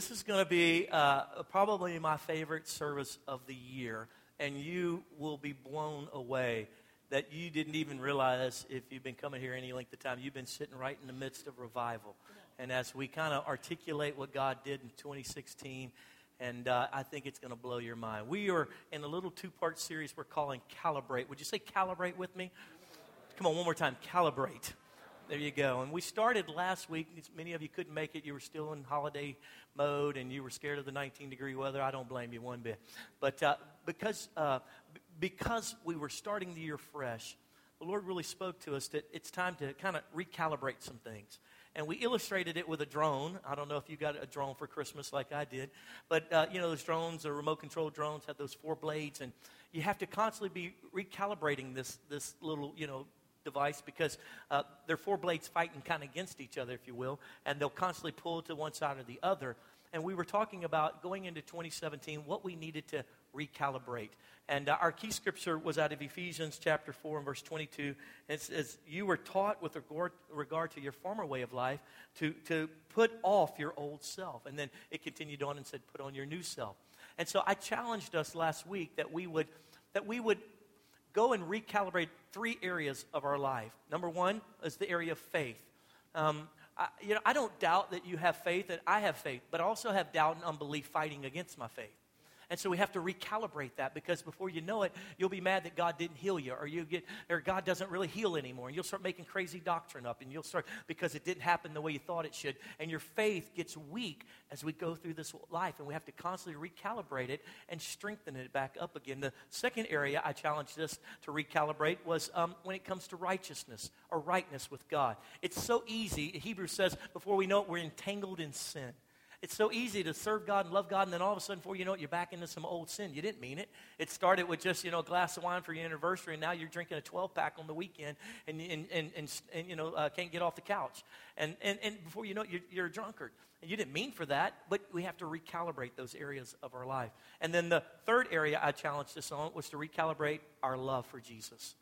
This is going to be uh, probably my favorite service of the year, and you will be blown away that you didn't even realize if you've been coming here any length of time, you've been sitting right in the midst of revival. And as we kind of articulate what God did in 2016, and uh, I think it's going to blow your mind. We are in a little two part series we're calling Calibrate. Would you say calibrate with me? Come on, one more time. Calibrate. There you go. And we started last week. Many of you couldn't make it. You were still in holiday mode and you were scared of the 19 degree weather. I don't blame you one bit. But uh, because, uh, because we were starting the year fresh, the Lord really spoke to us that it's time to kind of recalibrate some things. And we illustrated it with a drone. I don't know if you got a drone for Christmas like I did. But, uh, you know, those drones, the remote control drones, have those four blades. And you have to constantly be recalibrating this, this little, you know, device because uh, they're four blades fighting kind of against each other, if you will, and they'll constantly pull to one side or the other. And we were talking about going into 2017, what we needed to recalibrate. And uh, our key scripture was out of Ephesians chapter 4 and verse 22. It says, You were taught with regard, regard to your former way of life to, to put off your old self. And then it continued on and said, Put on your new self. And so I challenged us last week that we would, that we would go and recalibrate three areas of our life. Number one is the area of faith. Um, I, you know, I don't doubt that you have faith, and I have faith, but I also have doubt and unbelief fighting against my faith. And so we have to recalibrate that because before you know it, you'll be mad that God didn't heal you, or you get, or God doesn't really heal anymore, and you'll start making crazy doctrine up, and you'll start because it didn't happen the way you thought it should, and your faith gets weak as we go through this life, and we have to constantly recalibrate it and strengthen it back up again. The second area I challenged us to recalibrate was um, when it comes to righteousness or rightness with God. It's so easy. Hebrews says, before we know it, we're entangled in sin. It's so easy to serve God and love God, and then all of a sudden, before you know it, you're back into some old sin. You didn't mean it. It started with just, you know, a glass of wine for your anniversary, and now you're drinking a 12 pack on the weekend and, and, and, and, and you know, uh, can't get off the couch. And, and, and before you know it, you're, you're a drunkard. And you didn't mean for that, but we have to recalibrate those areas of our life. And then the third area I challenged us on was to recalibrate our love for Jesus.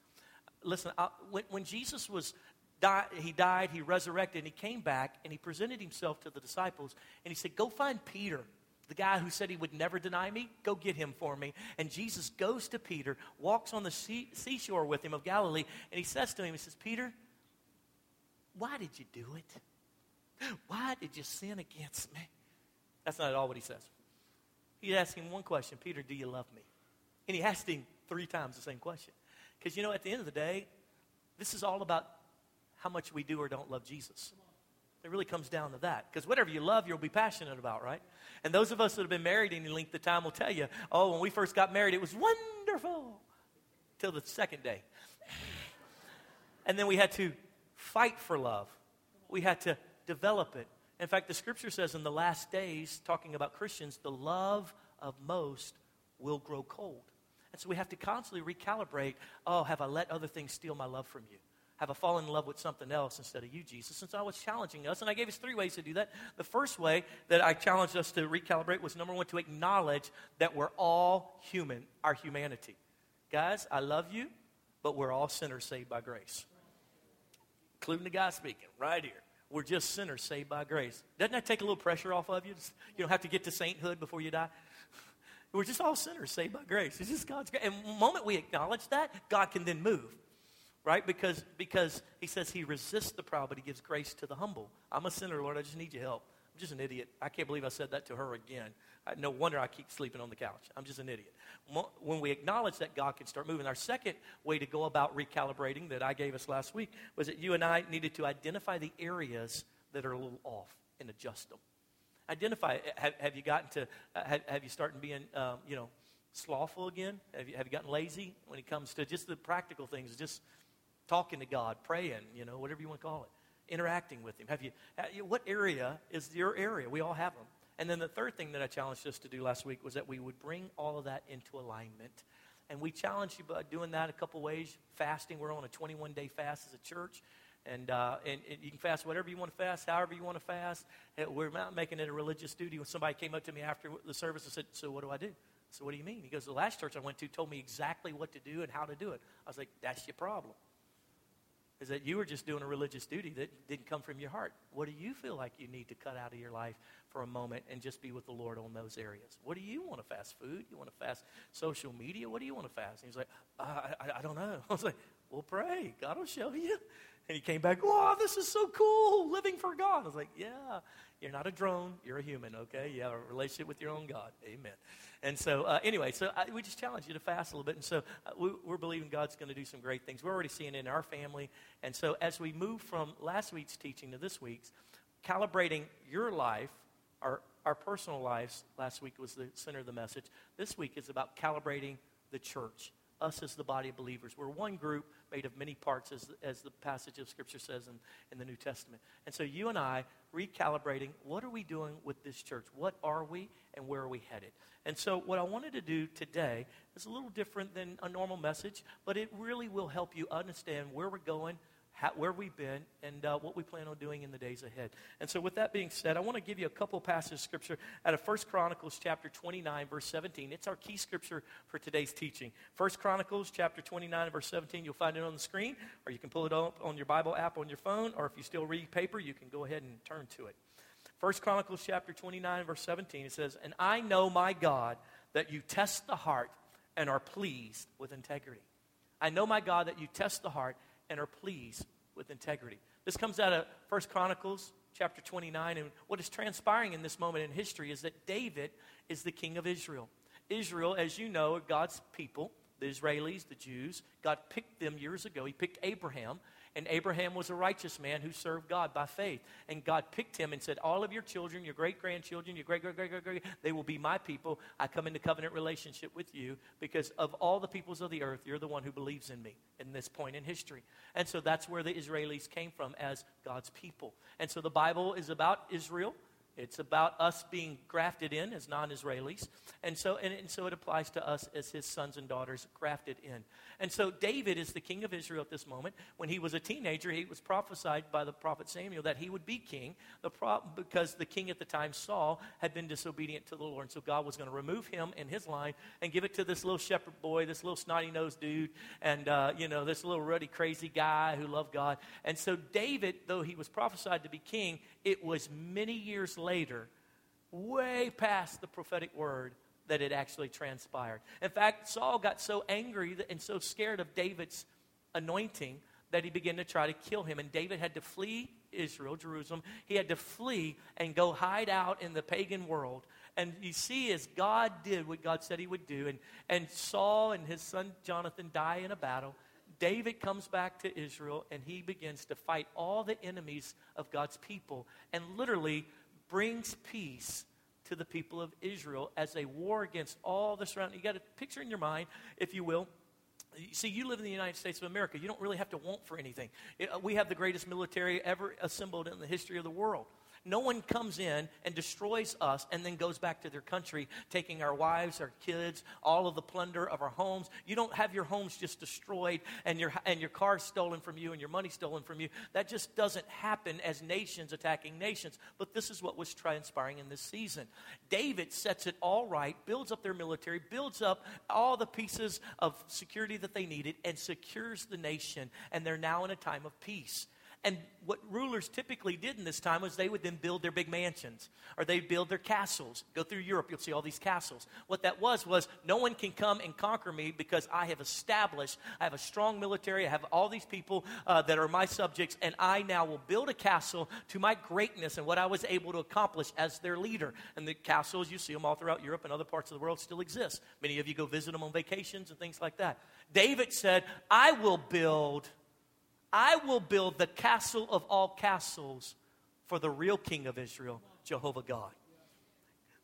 Listen, I, when, when Jesus was died, he died, he resurrected, and he came back and he presented himself to the disciples and he said, Go find Peter, the guy who said he would never deny me. Go get him for me. And Jesus goes to Peter, walks on the sea, seashore with him of Galilee, and he says to him, He says, Peter, why did you do it? Why did you sin against me? That's not at all what he says. He asked him one question Peter, do you love me? And he asked him three times the same question. Because, you know, at the end of the day, this is all about how much we do or don't love Jesus. It really comes down to that. Because whatever you love, you'll be passionate about, right? And those of us that have been married any length of time will tell you, oh, when we first got married, it was wonderful. Till the second day. And then we had to fight for love. We had to develop it. In fact, the scripture says in the last days, talking about Christians, the love of most will grow cold. And so we have to constantly recalibrate oh, have I let other things steal my love from you? Have a fallen in love with something else instead of you, Jesus. Since I was challenging us, and I gave us three ways to do that. The first way that I challenged us to recalibrate was number one, to acknowledge that we're all human, our humanity. Guys, I love you, but we're all sinners saved by grace. Including the guy speaking right here. We're just sinners saved by grace. Doesn't that take a little pressure off of you? You don't have to get to sainthood before you die. We're just all sinners saved by grace. It's just God's grace. And the moment we acknowledge that, God can then move right? Because, because he says he resists the proud, but he gives grace to the humble. I'm a sinner, Lord. I just need your help. I'm just an idiot. I can't believe I said that to her again. I, no wonder I keep sleeping on the couch. I'm just an idiot. When we acknowledge that, God can start moving. Our second way to go about recalibrating that I gave us last week was that you and I needed to identify the areas that are a little off and adjust them. Identify. Have, have you gotten to? Uh, have, have, you started being, um, you know, slothful again? Have you, have you gotten lazy when it comes to just the practical things? Just talking to God, praying, you know, whatever you want to call it, interacting with Him? Have you, what area is your area? We all have them. And then the third thing that I challenged us to do last week was that we would bring all of that into alignment. And we challenged you by doing that a couple ways. Fasting, we're on a 21 day fast as a church. And, uh, and, and, you can fast whatever you want to fast, however you want to fast. We're not making it a religious duty. When somebody came up to me after the service and said, So, what do I do? So, what do you mean? He goes, The last church I went to told me exactly what to do and how to do it. I was like, That's your problem. Is that you were just doing a religious duty that didn't come from your heart. What do you feel like you need to cut out of your life for a moment and just be with the Lord on those areas? What do you want to fast food? You want to fast social media? What do you want to fast? And he's like, uh, I, I, I don't know. I was like, well, pray. God will show you. And he came back, wow, this is so cool, living for God. I was like, yeah, you're not a drone, you're a human, okay? You have a relationship with your own God. Amen. And so, uh, anyway, so I, we just challenge you to fast a little bit. And so uh, we, we're believing God's going to do some great things. We're already seeing it in our family. And so as we move from last week's teaching to this week's, calibrating your life, our, our personal lives, last week was the center of the message. This week is about calibrating the church us as the body of believers. We're one group made of many parts, as, as the passage of Scripture says in, in the New Testament. And so you and I recalibrating what are we doing with this church? What are we and where are we headed? And so what I wanted to do today is a little different than a normal message, but it really will help you understand where we're going, how, where we've been, and uh, what we plan on doing in the days ahead. And so, with that being said, I want to give you a couple passages of scripture out of 1 Chronicles chapter 29, verse 17. It's our key scripture for today's teaching. 1 Chronicles chapter 29, verse 17. You'll find it on the screen, or you can pull it up on your Bible app on your phone, or if you still read paper, you can go ahead and turn to it. 1 Chronicles chapter 29, verse 17. It says, And I know, my God, that you test the heart and are pleased with integrity. I know, my God, that you test the heart and are pleased with integrity. This comes out of 1 Chronicles chapter 29. And what is transpiring in this moment in history is that David is the king of Israel. Israel, as you know, are God's people, the Israelis, the Jews. God picked them years ago. He picked Abraham and Abraham was a righteous man who served God by faith. And God picked him and said, All of your children, your great grandchildren, your great, great, great, great, great, they will be my people. I come into covenant relationship with you because of all the peoples of the earth, you're the one who believes in me in this point in history. And so that's where the Israelis came from as God's people. And so the Bible is about Israel. It's about us being grafted in as non Israelis. And so, and, and, so it applies to us as his sons and daughters grafted in. And so David is the king of Israel at this moment. When he was a teenager, he was prophesied by the prophet Samuel that he would be king the pro- because the king at the time, Saul, had been disobedient to the Lord. And so God was going to remove him and his line and give it to this little shepherd boy, this little snotty nosed dude, and, uh, you know, this little ruddy, crazy guy who loved God. And so David, though he was prophesied to be king, it was many years later, way past the prophetic word, that it actually transpired. In fact, Saul got so angry and so scared of David's anointing that he began to try to kill him. And David had to flee Israel, Jerusalem. He had to flee and go hide out in the pagan world. And you see, as God did what God said he would do, and, and Saul and his son Jonathan die in a battle, David comes back to Israel and he begins to fight all the enemies of God's people and literally brings peace to the people of Israel as they war against all the surrounding. You got a picture in your mind, if you will. See, you live in the United States of America. You don't really have to want for anything. We have the greatest military ever assembled in the history of the world. No one comes in and destroys us and then goes back to their country, taking our wives, our kids, all of the plunder of our homes. You don't have your homes just destroyed and your, and your cars stolen from you and your money stolen from you. That just doesn't happen as nations attacking nations. But this is what was transpiring in this season. David sets it all right, builds up their military, builds up all the pieces of security that they needed, and secures the nation. And they're now in a time of peace. And what rulers typically did in this time was they would then build their big mansions or they'd build their castles. Go through Europe, you'll see all these castles. What that was was no one can come and conquer me because I have established, I have a strong military, I have all these people uh, that are my subjects, and I now will build a castle to my greatness and what I was able to accomplish as their leader. And the castles, you see them all throughout Europe and other parts of the world, still exist. Many of you go visit them on vacations and things like that. David said, I will build I will build the castle of all castles for the real king of Israel, Jehovah God.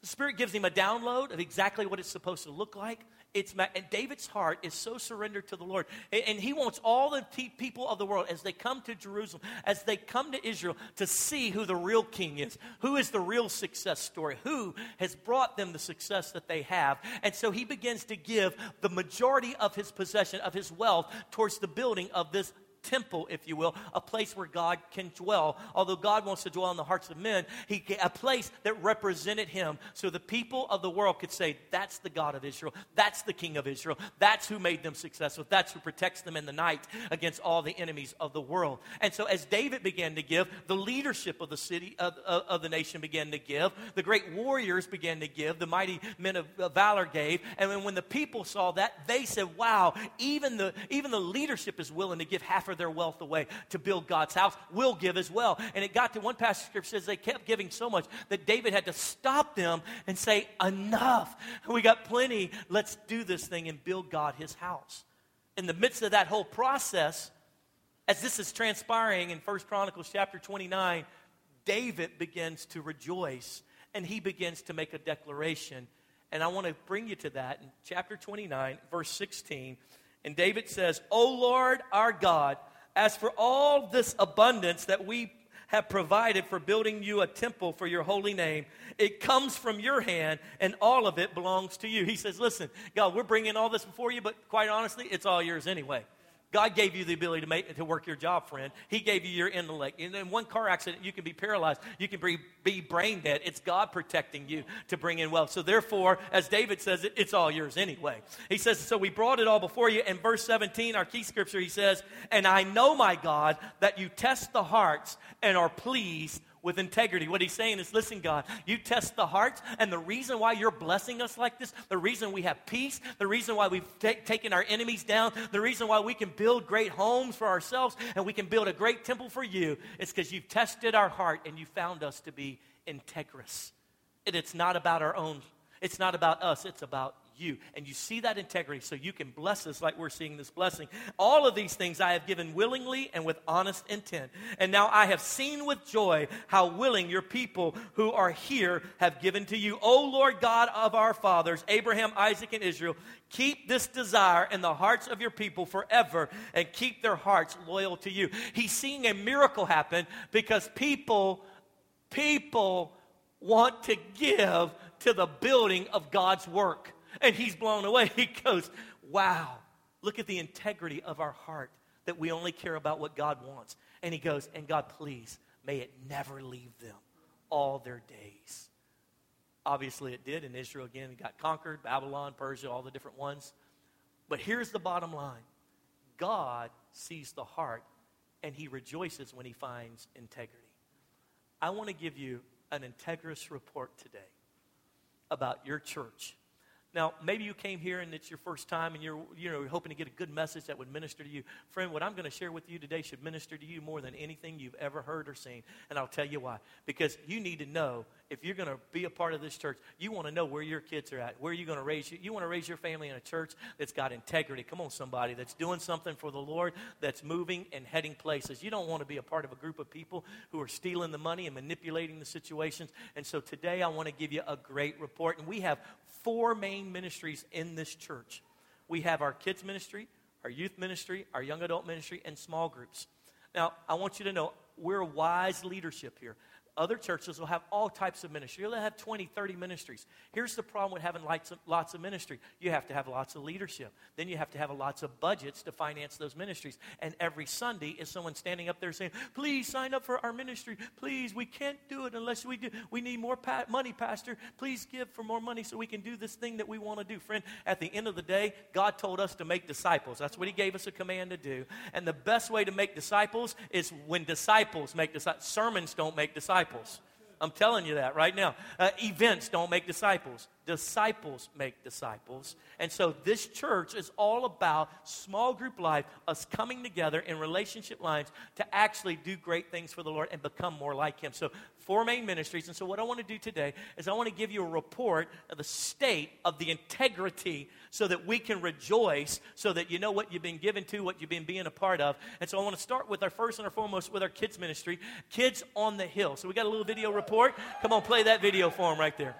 The Spirit gives him a download of exactly what it's supposed to look like. It's, and David's heart is so surrendered to the Lord. And he wants all the people of the world, as they come to Jerusalem, as they come to Israel, to see who the real king is, who is the real success story, who has brought them the success that they have. And so he begins to give the majority of his possession, of his wealth, towards the building of this temple, if you will, a place where God can dwell. Although God wants to dwell in the hearts of men, he, a place that represented him so the people of the world could say, That's the God of Israel. That's the King of Israel. That's who made them successful. That's who protects them in the night against all the enemies of the world. And so as David began to give, the leadership of the city, of, of, of the nation began to give, the great warriors began to give, the mighty men of, of valor gave. And when, when the people saw that, they said, Wow, even the, even the leadership is willing to give half of their wealth away to build God's house. We'll give as well. And it got to one passage scripture says they kept giving so much that David had to stop them and say, Enough. We got plenty. Let's do this thing and build God his house. In the midst of that whole process, as this is transpiring in First Chronicles chapter 29, David begins to rejoice and he begins to make a declaration. And I want to bring you to that in chapter 29, verse 16. And David says, O Lord our God, as for all this abundance that we have provided for building you a temple for your holy name, it comes from your hand, and all of it belongs to you. He says, Listen, God, we're bringing all this before you, but quite honestly, it's all yours anyway. God gave you the ability to make to work your job, friend. He gave you your intellect. And in one car accident, you can be paralyzed. You can be, be brain dead. It's God protecting you to bring in wealth. So therefore, as David says, it, it's all yours anyway. He says, so we brought it all before you. In verse 17, our key scripture, he says, and I know, my God, that you test the hearts and are pleased with integrity. What he's saying is, listen, God, you test the hearts, and the reason why you're blessing us like this, the reason we have peace, the reason why we've t- taken our enemies down, the reason why we can build great homes for ourselves and we can build a great temple for you, is because you've tested our heart and you found us to be integrous. And it's not about our own, it's not about us, it's about you. And you see that integrity so you can bless us like we're seeing this blessing. All of these things I have given willingly and with honest intent. And now I have seen with joy how willing your people who are here have given to you. O Lord God of our fathers, Abraham, Isaac, and Israel, keep this desire in the hearts of your people forever and keep their hearts loyal to you. He's seeing a miracle happen because people, people want to give to the building of God's work and he's blown away. He goes, Wow, look at the integrity of our heart that we only care about what God wants. And he goes, And God, please, may it never leave them all their days. Obviously, it did, and Israel again got conquered Babylon, Persia, all the different ones. But here's the bottom line God sees the heart, and he rejoices when he finds integrity. I want to give you an integrous report today about your church now, maybe you came here and it's your first time and you're, you know, hoping to get a good message that would minister to you. Friend, what I'm going to share with you today should minister to you more than anything you've ever heard or seen. And I'll tell you why. Because you need to know if you're going to be a part of this church, you want to know where your kids are at, where you're going to raise you. You want to raise your family in a church that's got integrity. Come on, somebody that's doing something for the Lord, that's moving and heading places. You don't want to be a part of a group of people who are stealing the money and manipulating the situations. And so today I want to give you a great report. And we have four main ministries in this church. We have our kids ministry, our youth ministry, our young adult ministry, and small groups. Now, I want you to know we're wise leadership here. Other churches will have all types of ministry. They'll have 20, 30 ministries. Here's the problem with having lots of, lots of ministry you have to have lots of leadership. Then you have to have lots of budgets to finance those ministries. And every Sunday is someone standing up there saying, Please sign up for our ministry. Please, we can't do it unless we do. We need more pa- money, Pastor. Please give for more money so we can do this thing that we want to do. Friend, at the end of the day, God told us to make disciples. That's what He gave us a command to do. And the best way to make disciples is when disciples make disciples. Sermons don't make disciples disciples. I'm telling you that right now. Uh, events don't make disciples disciples make disciples. And so this church is all about small group life, us coming together in relationship lines to actually do great things for the Lord and become more like Him. So, four main ministries. And so, what I want to do today is I want to give you a report of the state of the integrity so that we can rejoice, so that you know what you've been given to, what you've been being a part of. And so, I want to start with our first and our foremost with our kids' ministry, Kids on the Hill. So, we got a little video report. Come on, play that video for them right there.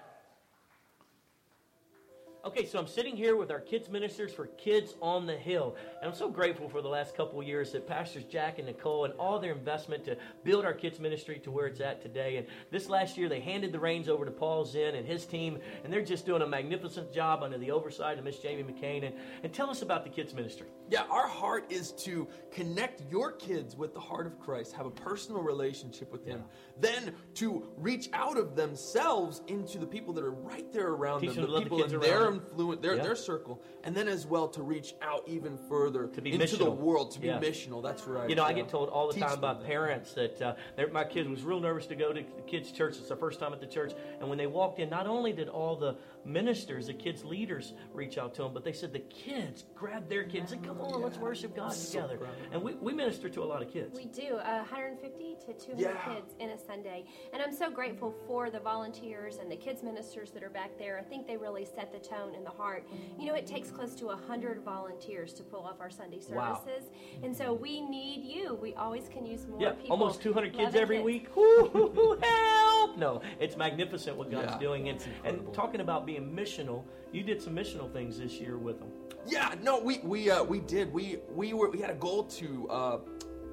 Okay, so I'm sitting here with our kids ministers for Kids on the Hill. And I'm so grateful for the last couple years that Pastors Jack and Nicole and all their investment to build our kids ministry to where it's at today. And this last year, they handed the reins over to Paul Zinn and his team, and they're just doing a magnificent job under the oversight of Miss Jamie McCain. And, and tell us about the kids ministry. Yeah, our heart is to connect your kids with the heart of Christ, have a personal relationship with Him, yeah. Then to reach out of themselves into the people that are right there around Teach them, the people the in their influence, their, their circle, and then as well to reach out even further to be into missional. the world, to be yeah. missional. That's right. You know, yeah. I get told all the Teach time by parents that uh, my kid was real nervous to go to the kids' church. It's the first time at the church, and when they walked in, not only did all the ministers, the kids' leaders reach out to them, but they said the kids grabbed their kids and come on, let's worship God together. And we, we minister to a lot of kids. We do, uh, 150 to 200 yeah. kids in a Sunday. And I'm so grateful for the volunteers and the kids ministers that are back there. I think they really set the tone and the heart. You know, it takes close to 100 volunteers to pull off our Sunday services. Wow. And so we need you. We always can use more yeah, people. Almost 200 kids every kids. week. help! No, it's magnificent what God's yeah, doing. And, and talking about being missional, you did some missional things this year with them. Yeah, no, we we uh, we did. We we were we had a goal to uh,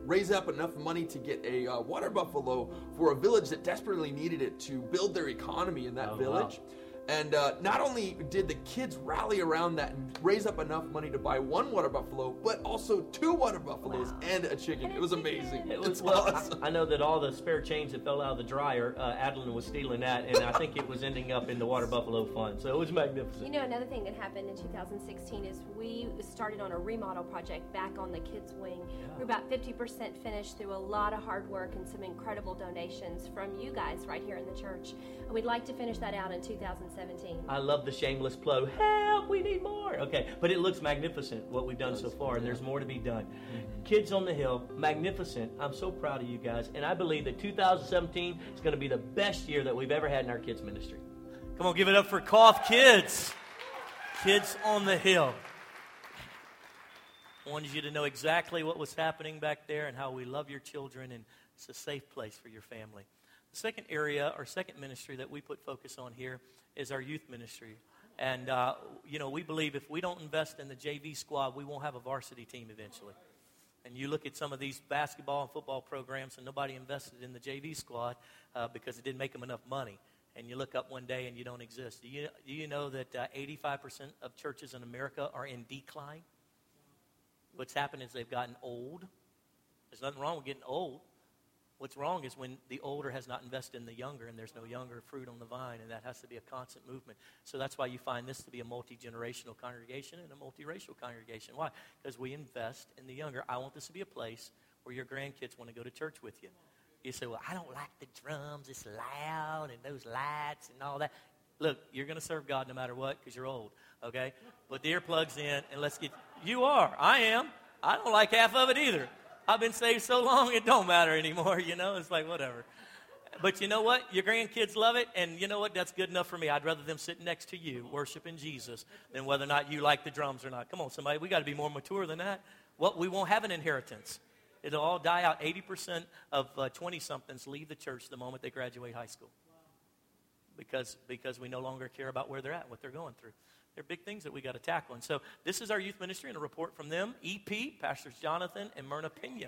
raise up enough money to get a uh, water buffalo for a village that desperately needed it to build their economy in that oh, village. Wow. And uh, not only did the kids rally around that and raise up enough money to buy one water buffalo, but also two water buffaloes wow. and a chicken. And it was amazing. It was well, awesome. I, I, know that all the spare change that fell out of the dryer, uh, Adeline was stealing that, and I think it was ending up in the water buffalo fund. So it was magnificent. You know, another thing that happened in 2016 is we started on a remodel project back on the kids' wing. Yeah. We're about 50% finished through a lot of hard work and some incredible donations from you guys right here in the church. And we'd like to finish that out in 2017. 2017. I love the shameless plug. Help, we need more. Okay, but it looks magnificent what we've done so far, and there's more to be done. Mm-hmm. Kids on the Hill, magnificent. I'm so proud of you guys, and I believe that 2017 is going to be the best year that we've ever had in our kids' ministry. Come on, give it up for Cough Kids. Kids on the Hill. I wanted you to know exactly what was happening back there and how we love your children, and it's a safe place for your family. The second area or second ministry that we put focus on here is our youth ministry. And, uh, you know, we believe if we don't invest in the JV squad, we won't have a varsity team eventually. And you look at some of these basketball and football programs, and nobody invested in the JV squad uh, because it didn't make them enough money. And you look up one day and you don't exist. Do you, do you know that uh, 85% of churches in America are in decline? What's happened is they've gotten old. There's nothing wrong with getting old. What's wrong is when the older has not invested in the younger and there's no younger fruit on the vine, and that has to be a constant movement. So that's why you find this to be a multi generational congregation and a multiracial congregation. Why? Because we invest in the younger. I want this to be a place where your grandkids want to go to church with you. You say, Well, I don't like the drums, it's loud, and those lights and all that. Look, you're going to serve God no matter what because you're old, okay? Put the earplugs in and let's get. You are. I am. I don't like half of it either. I've been saved so long, it don't matter anymore, you know? It's like, whatever. But you know what? Your grandkids love it, and you know what? That's good enough for me. I'd rather them sit next to you worshiping Jesus than whether or not you like the drums or not. Come on, somebody. We got to be more mature than that. What? we won't have an inheritance. It'll all die out. 80% of 20 uh, somethings leave the church the moment they graduate high school because, because we no longer care about where they're at, what they're going through. They're big things that we got to tackle. And so this is our youth ministry and a report from them, EP, Pastors Jonathan and Myrna Pena.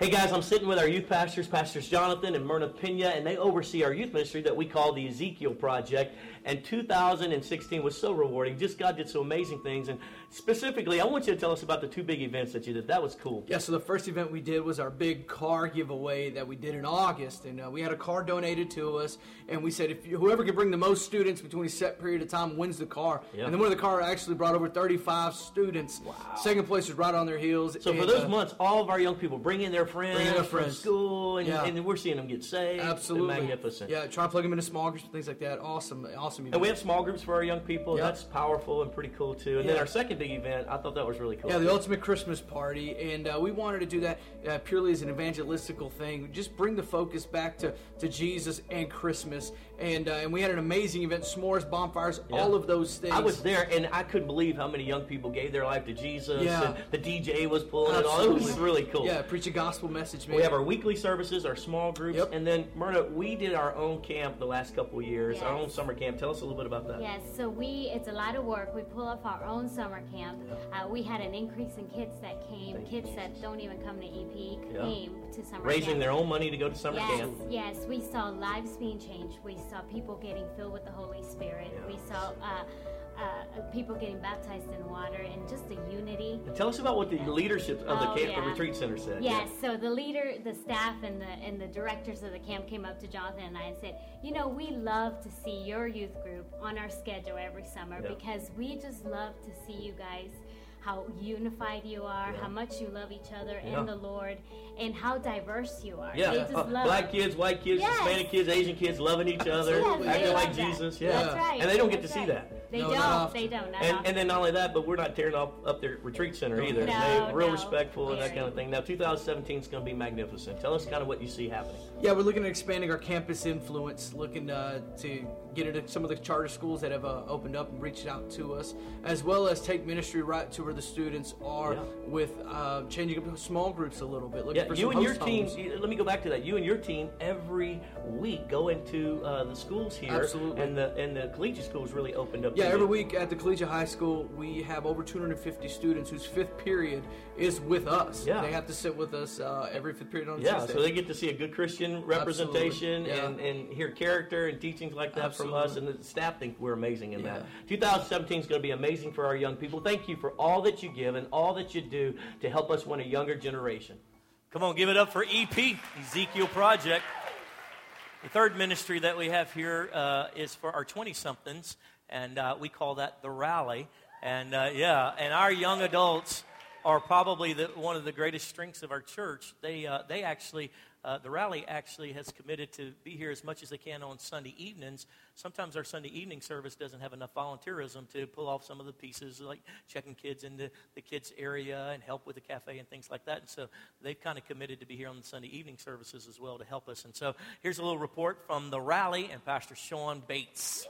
Hey guys, I'm sitting with our youth pastors, Pastors Jonathan and Myrna Pena, and they oversee our youth ministry that we call the Ezekiel Project. And 2016 was so rewarding. Just God did so amazing things. And specifically, I want you to tell us about the two big events that you did. That was cool. Yeah, so the first event we did was our big car giveaway that we did in August. And uh, we had a car donated to us. And we said, if you, whoever can bring the most students between a set period of time wins the car. Yep. And then one of the car actually brought over 35 students. Wow. Second place was right on their heels. So and, for those uh, months, all of our young people bring in their friends, bring in their friends. from school, and, yeah. and we're seeing them get saved. Absolutely. magnificent. Yeah, try to plug them into small groups, things like that. Awesome. Awesome awesome event. And we have small groups for our young people. Yep. That's powerful and pretty cool too. And yeah. then our second big event, I thought that was really cool. Yeah, the ultimate Christmas party, and uh, we wanted to do that uh, purely as an evangelistical thing. Just bring the focus back to to Jesus and Christmas. And uh, and we had an amazing event, s'mores, bonfires, yeah. all of those things. I was there, and I couldn't believe how many young people gave their life to Jesus. Yeah. the DJ was pulling Absolutely. it all. It was really cool. Yeah, preach a gospel message. Man. We have our weekly services, our small groups, yep. and then Myrna, we did our own camp the last couple years, yes. our own summer camp. Tell us a little bit about that. Yes, so we it's a lot of work. We pull off our own summer camp. Uh, we had an increase in kids that came, Thank kids that don't even come to EP came to summer Raising camp. their own money to go to summer yes, camp. Yes, we saw lives being changed. We saw people getting filled with the Holy Spirit. Yeah. We saw uh, uh, people getting baptized in water and just the unity. Tell us about what the leadership of the oh, camp, yeah. the retreat center said. Yes, yeah. so the leader, the staff, and the and the directors of the camp came up to Jonathan and I and said, you know, we love to see your youth group on our schedule every summer because we just love to see you guys how unified you are, yeah. how much you love each other yeah. and the Lord, and how diverse you are. Yeah, uh, black kids, white kids, yes. Hispanic kids, Asian kids loving each other, acting like Jesus. Yeah, That's right. and they don't get That's to see that. They no, don't. They don't. And, and, then not only that, but we're not tearing up up their retreat center either. No, they real no. respectful and that kind of thing. Now, 2017 is going to be magnificent. Tell us kind of what you see happening. Yeah, we're looking at expanding our campus influence, looking uh, to get into some of the charter schools that have uh, opened up and reached out to us, as well as take ministry right to where the students are yeah. with uh, changing up small groups a little bit. yeah, you and your team. Let me go back to that. You and your team every week go into uh, the schools here, Absolutely. and the and the collegiate schools really opened up. Yeah, every week at the collegiate high school, we have over 250 students whose fifth period is with us. Yeah. they have to sit with us uh, every fifth period on yeah, Tuesday. so they get to see a good Christian representation yeah. and, and hear character and teachings like that Absolutely. from us, and the staff think we're amazing in yeah. that. 2017 is going to be amazing for our young people. Thank you for all that you give and all that you do to help us win a younger generation. Come on, give it up for EP, Ezekiel Project. The third ministry that we have here uh, is for our 20 somethings, and uh, we call that the rally. And uh, yeah, and our young adults are probably the, one of the greatest strengths of our church. They, uh, they actually, uh, the rally actually has committed to be here as much as they can on Sunday evenings. Sometimes our Sunday evening service doesn't have enough volunteerism to pull off some of the pieces, like checking kids into the kids' area and help with the cafe and things like that. And so they've kind of committed to be here on the Sunday evening services as well to help us. And so here's a little report from the rally and Pastor Sean Bates.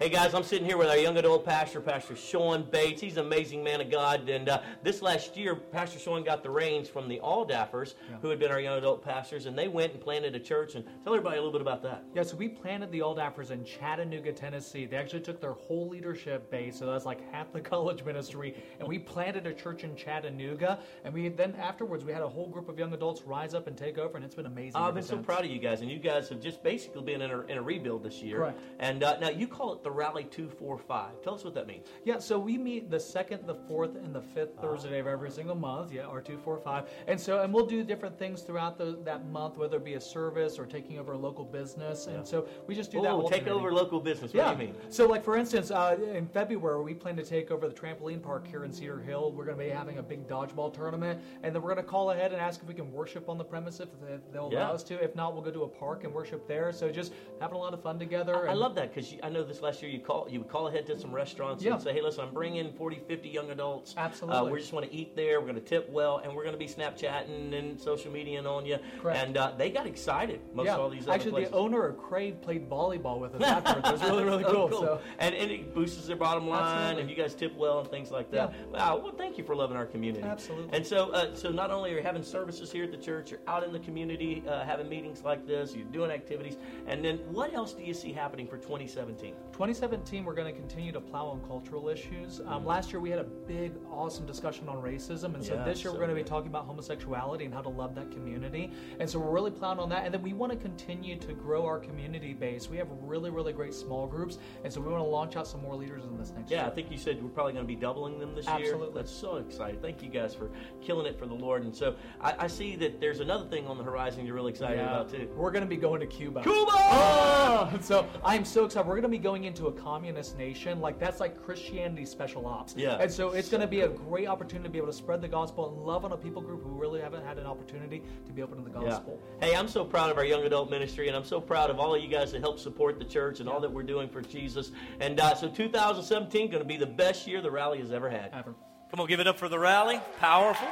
Hey guys, I'm sitting here with our young adult pastor, Pastor Sean Bates. He's an amazing man of God. And uh, this last year, Pastor Sean got the reins from the Aldaffers, yeah. who had been our young adult pastors, and they went and planted a church. And tell everybody a little bit about that. Yeah, so we planted the Aldaffers in Chattanooga, Tennessee. They actually took their whole leadership base, so that's like half the college ministry, and we planted a church in Chattanooga. And we then afterwards we had a whole group of young adults rise up and take over, and it's been amazing. I've been so proud of you guys, and you guys have just basically been in a, in a rebuild this year. Correct. And uh, now you call it the Rally 245. Tell us what that means. Yeah, so we meet the second, the fourth, and the fifth Thursday of every single month. Yeah, our 245. And so, and we'll do different things throughout the, that month, whether it be a service or taking over a local business. And yeah. so we just do that. Oh, take over local business. What yeah. do you mean? So, like for instance, uh, in February, we plan to take over the trampoline park here in Cedar Hill. We're going to be having a big dodgeball tournament, and then we're going to call ahead and ask if we can worship on the premise if they'll yeah. allow us to. If not, we'll go to a park and worship there. So, just having a lot of fun together. I, I love that because I know this last year you call you would call ahead to some restaurants yeah. and say, hey, listen, I'm bringing 40, 50 young adults. Absolutely. Uh, we just want to eat there. We're going to tip well, and we're going to be Snapchatting and social media on you. Correct. And uh, they got excited. Most yeah. all these Actually, places. the owner of Crave played volleyball with us afterwards. It was really, really cool. cool. So. And, and it boosts their bottom line, Absolutely. and you guys tip well and things like that. Yeah. Wow. Well, thank you for loving our community. Absolutely. And so, uh, so not only are you having services here at the church, you're out in the community uh, having meetings like this, you're doing activities, and then what else do you see happening for 2017? 2017, we're going to continue to plow on cultural issues. Um, last year, we had a big, awesome discussion on racism, and so Yeah, this year so we're going to be talking about homosexuality and how to love that community. And so we're really plowing on that, and then we want to continue to grow our community base. We have really, really great small groups, and so we want to launch out some more leaders in this next year. Yeah, year. I think you said we're probably going to be doubling them this year. Absolutely. That's so exciting. Thank you guys for killing it for the Lord. And so I, I see that there's another thing on the horizon you're really excited Yeah. about too. We're going to be going to Cuba. Cuba! Oh! So I'm so excited. We're going to be going into a communist nation. Like that's like Christianity special ops. Yeah. And so it's going to be a great opportunity to be able to spread the gospel and love on a people group who really haven't had an opportunity to be open to the Yeah. gospel. Hey, I'm so proud of our young adult ministry, and I'm so proud of all of you guys that help support the church and all that we're doing for Jesus. And uh, so 2017 going to be the best year the rally has ever had. Ever. Come on, give it up for the rally. Powerful.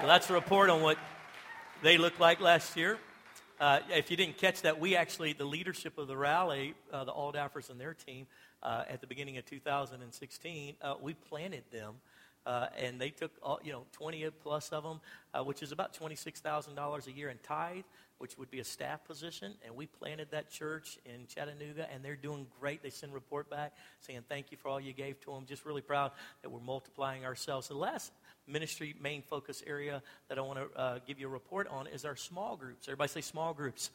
So that's a report on what they looked like last year. Uh, if you didn't catch that, we actually, the leadership of the rally, uh, the Aldaffers and their team, uh, at the beginning of 2016, uh, we planted them. Uh, and they took, all, you know, 20 plus of them, uh, which is about $26,000 a year in tithe, which would be a staff position. And we planted that church in Chattanooga, and they're doing great. They send report back saying thank you for all you gave to them. Just really proud that we're multiplying ourselves. The last ministry main focus area that I want to uh, give you a report on is our small groups. Everybody say small groups.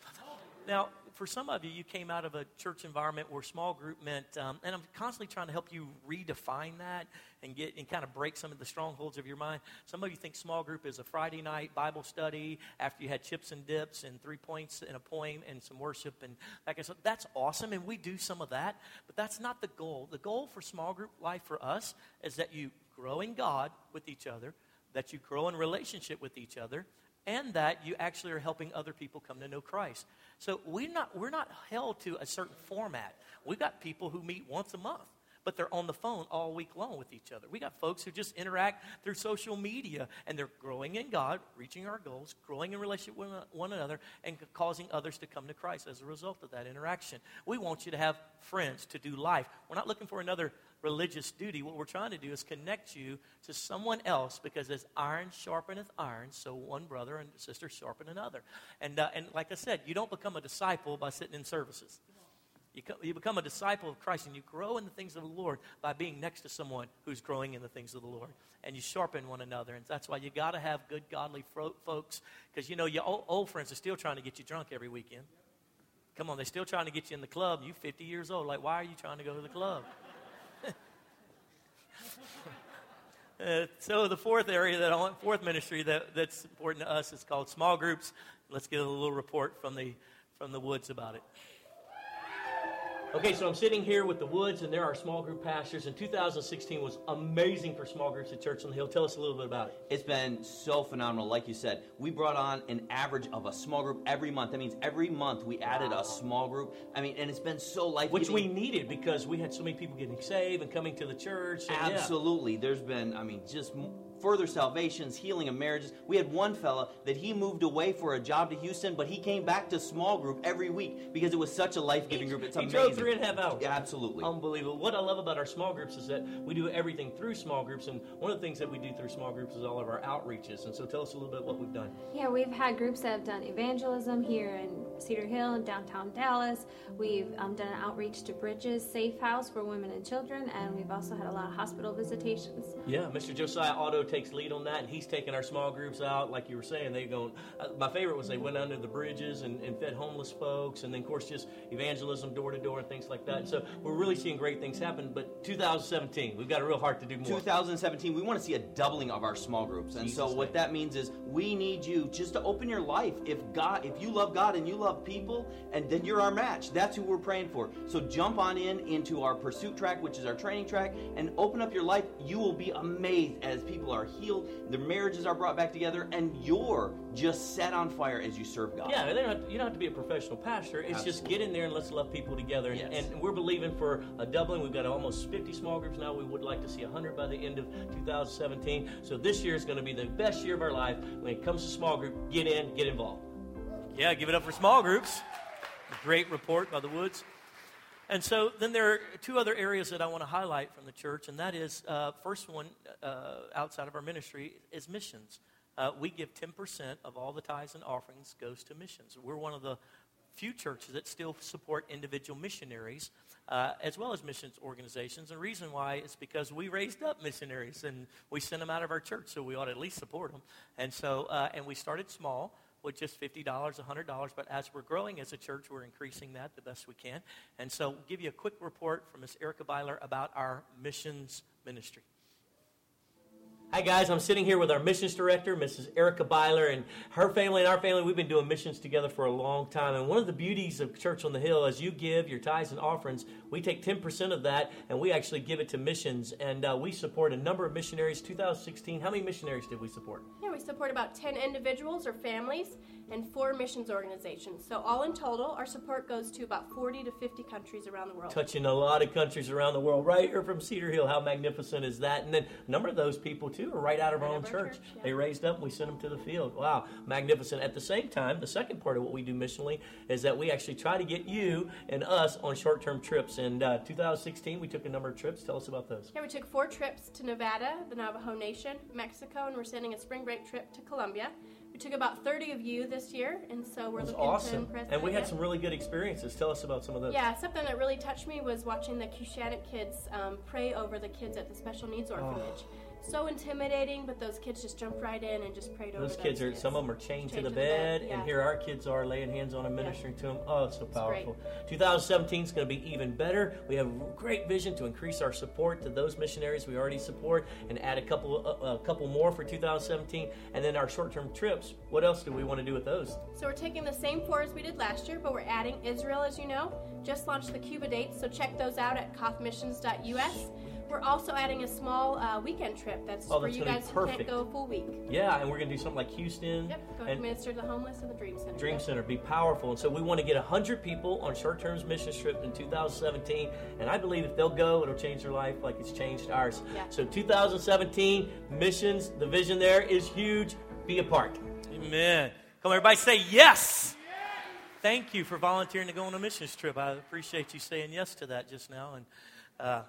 Now, for some of you, you came out of a church environment where small group meant, um, and I'm constantly trying to help you redefine that and get and kind of break some of the strongholds of your mind. Some of you think small group is a Friday night Bible study after you had chips and dips and three points and a poem and some worship and that kind of stuff. That's awesome, and we do some of that, but that's not the goal. The goal for small group life for us is that you grow in God with each other, that you grow in relationship with each other, and that you actually are helping other people come to know Christ. So we're not, we're not held to a certain format. We've got people who meet once a month but they're on the phone all week long with each other. We got folks who just interact through social media and they're growing in God, reaching our goals, growing in relationship with one another, and causing others to come to Christ as a result of that interaction. We want you to have friends to do life. We're not looking for another religious duty. What we're trying to do is connect you to someone else because as iron sharpeneth iron, so one brother and sister sharpen another. And, uh, and like I said, you don't become a disciple by sitting in services. You, co- you become a disciple of Christ and you grow in the things of the Lord by being next to someone who's growing in the things of the Lord. And you sharpen one another. And that's why you got to have good, godly fro- folks because, you know, your old, old friends are still trying to get you drunk every weekend. Come on, they're still trying to get you in the club. You're 50 years old. Like, why are you trying to go to the club? uh, so the fourth area that I want, fourth ministry that, that's important to us is called small groups. Let's get a little report from the from the woods about it. Okay, so I'm sitting here with the Woods, and there are small group pastors. And 2016 was amazing for small groups at Church on the Hill. Tell us a little bit about it. It's been so phenomenal. Like you said, we brought on an average of a small group every month. That means every month we added a small group. I mean, and it's been so life Which we needed because we had so many people getting saved and coming to the church. Absolutely. Yeah. There's been, I mean, just further salvations, healing of marriages. We had one fella that he moved away for a job to Houston, but he came back to small group every week because it was such a life giving group. It's he amazing. drove three and a half hours. Yeah, absolutely. Unbelievable. What I love about our small groups is that we do everything through small groups, and one of the things that we do through small groups is all of our outreaches. And so tell us a little bit what we've done. Yeah, we've had groups that have done evangelism here in Cedar Hill and downtown Dallas. We've um, done an outreach to Bridges Safe House for women and children, and we've also had a lot of hospital visitations. Yeah, Mr. Josiah Otto takes lead on that, and he's taking our small groups out, like you were saying. They go. Uh, my favorite was they went under the bridges and, and, fed homeless folks, and then of course just evangelism door to door and things like that. So we're really seeing great things happen. But 2017, we've got a real heart to do more. 2017, we want to see a doubling of our small groups, and Jesus so what name. that means is we need you just to open your life. If God, if you love God and you love people, and then you're our match. That's who we're praying for. So jump on in into our pursuit track, which is our training track, and open up your life. You will be amazed as people are healed, their marriages are brought back together, and you're just set on fire as you serve God. Yeah, don't you don't have to be a professional pastor. It's Absolutely. just get in there and let's love people together. And, yes. and we're believing for a doubling. We've got almost 50 small groups now. We would like to see 100 by the end of 2017. So this year is going to be the best year of our life. When it comes to small group, get in, get involved. Yeah, give it up for small groups. Great report by the Woods. And so then there are two other areas that I want to highlight from the church, and that is uh, first one uh, outside of our ministry is missions. Uh, we give 10% of all the tithes and offerings goes to missions. We're one of the few churches that still support individual missionaries uh, as well as missions organizations. And the reason why is because we raised up missionaries and we sent them out of our church, so we ought to at least support them. And so, uh, and we started small with just $50, $100. But as we're growing as a church, we're increasing that the best we can. And so, we'll give you a quick report from Ms. Erica Byler about our missions ministry. Hi, guys. I'm sitting here with our missions director, Mrs. Erica Byler, and her family and our family. We've been doing missions together for a long time. And one of the beauties of Church on the Hill is you give your tithes and offerings. We take 10% of that and we actually give it to missions. And uh, we support a number of missionaries. 2016, how many missionaries did we support? Yeah, we support about 10 individuals or families and four missions organizations. So, all in total, our support goes to about 40 to 50 countries around the world. Touching a lot of countries around the world, right here from Cedar Hill. How magnificent is that? And then a number of those people, too too are right out of our own church. church yeah. They raised up and we sent them to the field. Wow, magnificent. At the same time, the second part of what we do missionally is that we actually try to get you and us on short term trips. In uh, 2016, we took a number of trips. Tell us about those. Yeah, we took four trips to Nevada, the Navajo Nation, Mexico, and we're sending a spring break trip to Colombia. We took about 30 of you this year, and so we're looking awesome. to impress And we had some really good experiences. Tell us about some of those. Yeah, something that really touched me was watching the Cushatic kids um, pray over the kids at the special needs orphanage. Oh so intimidating, but those kids just jumped right in and just prayed those over kids are some of them are chained, chained to the, to the bed. Yeah. and here our kids are laying hands on them, ministering yeah. to them. Oh, so powerful. 2017 is going to be even better. We have great vision to increase our support to those missionaries we already support, and add a couple uh, a couple more for 2017. And then our short-term trips. What else do we want to do with those? So we're taking the same four as we did last year, but we're adding Israel, as you know. Just launched the Cuba dates, so check those out at kothmissions.us. We're also adding a small uh, weekend trip that's, oh, for you guys who can't go a full week. Yeah, and we're going to do something like Houston. Yep, go and minister to the homeless in the Dream Center. Dream yep. Center, be powerful. And so we want to get 100 people on short term mission trip in 2017. And I believe if they'll go, it'll change their life like it's changed ours. Yeah. So 2017, missions, the vision there is huge. Be a part. Amen. Come on, everybody say yes. Thank you for volunteering to go on a missions trip. I appreciate you saying yes to that just now. And uh,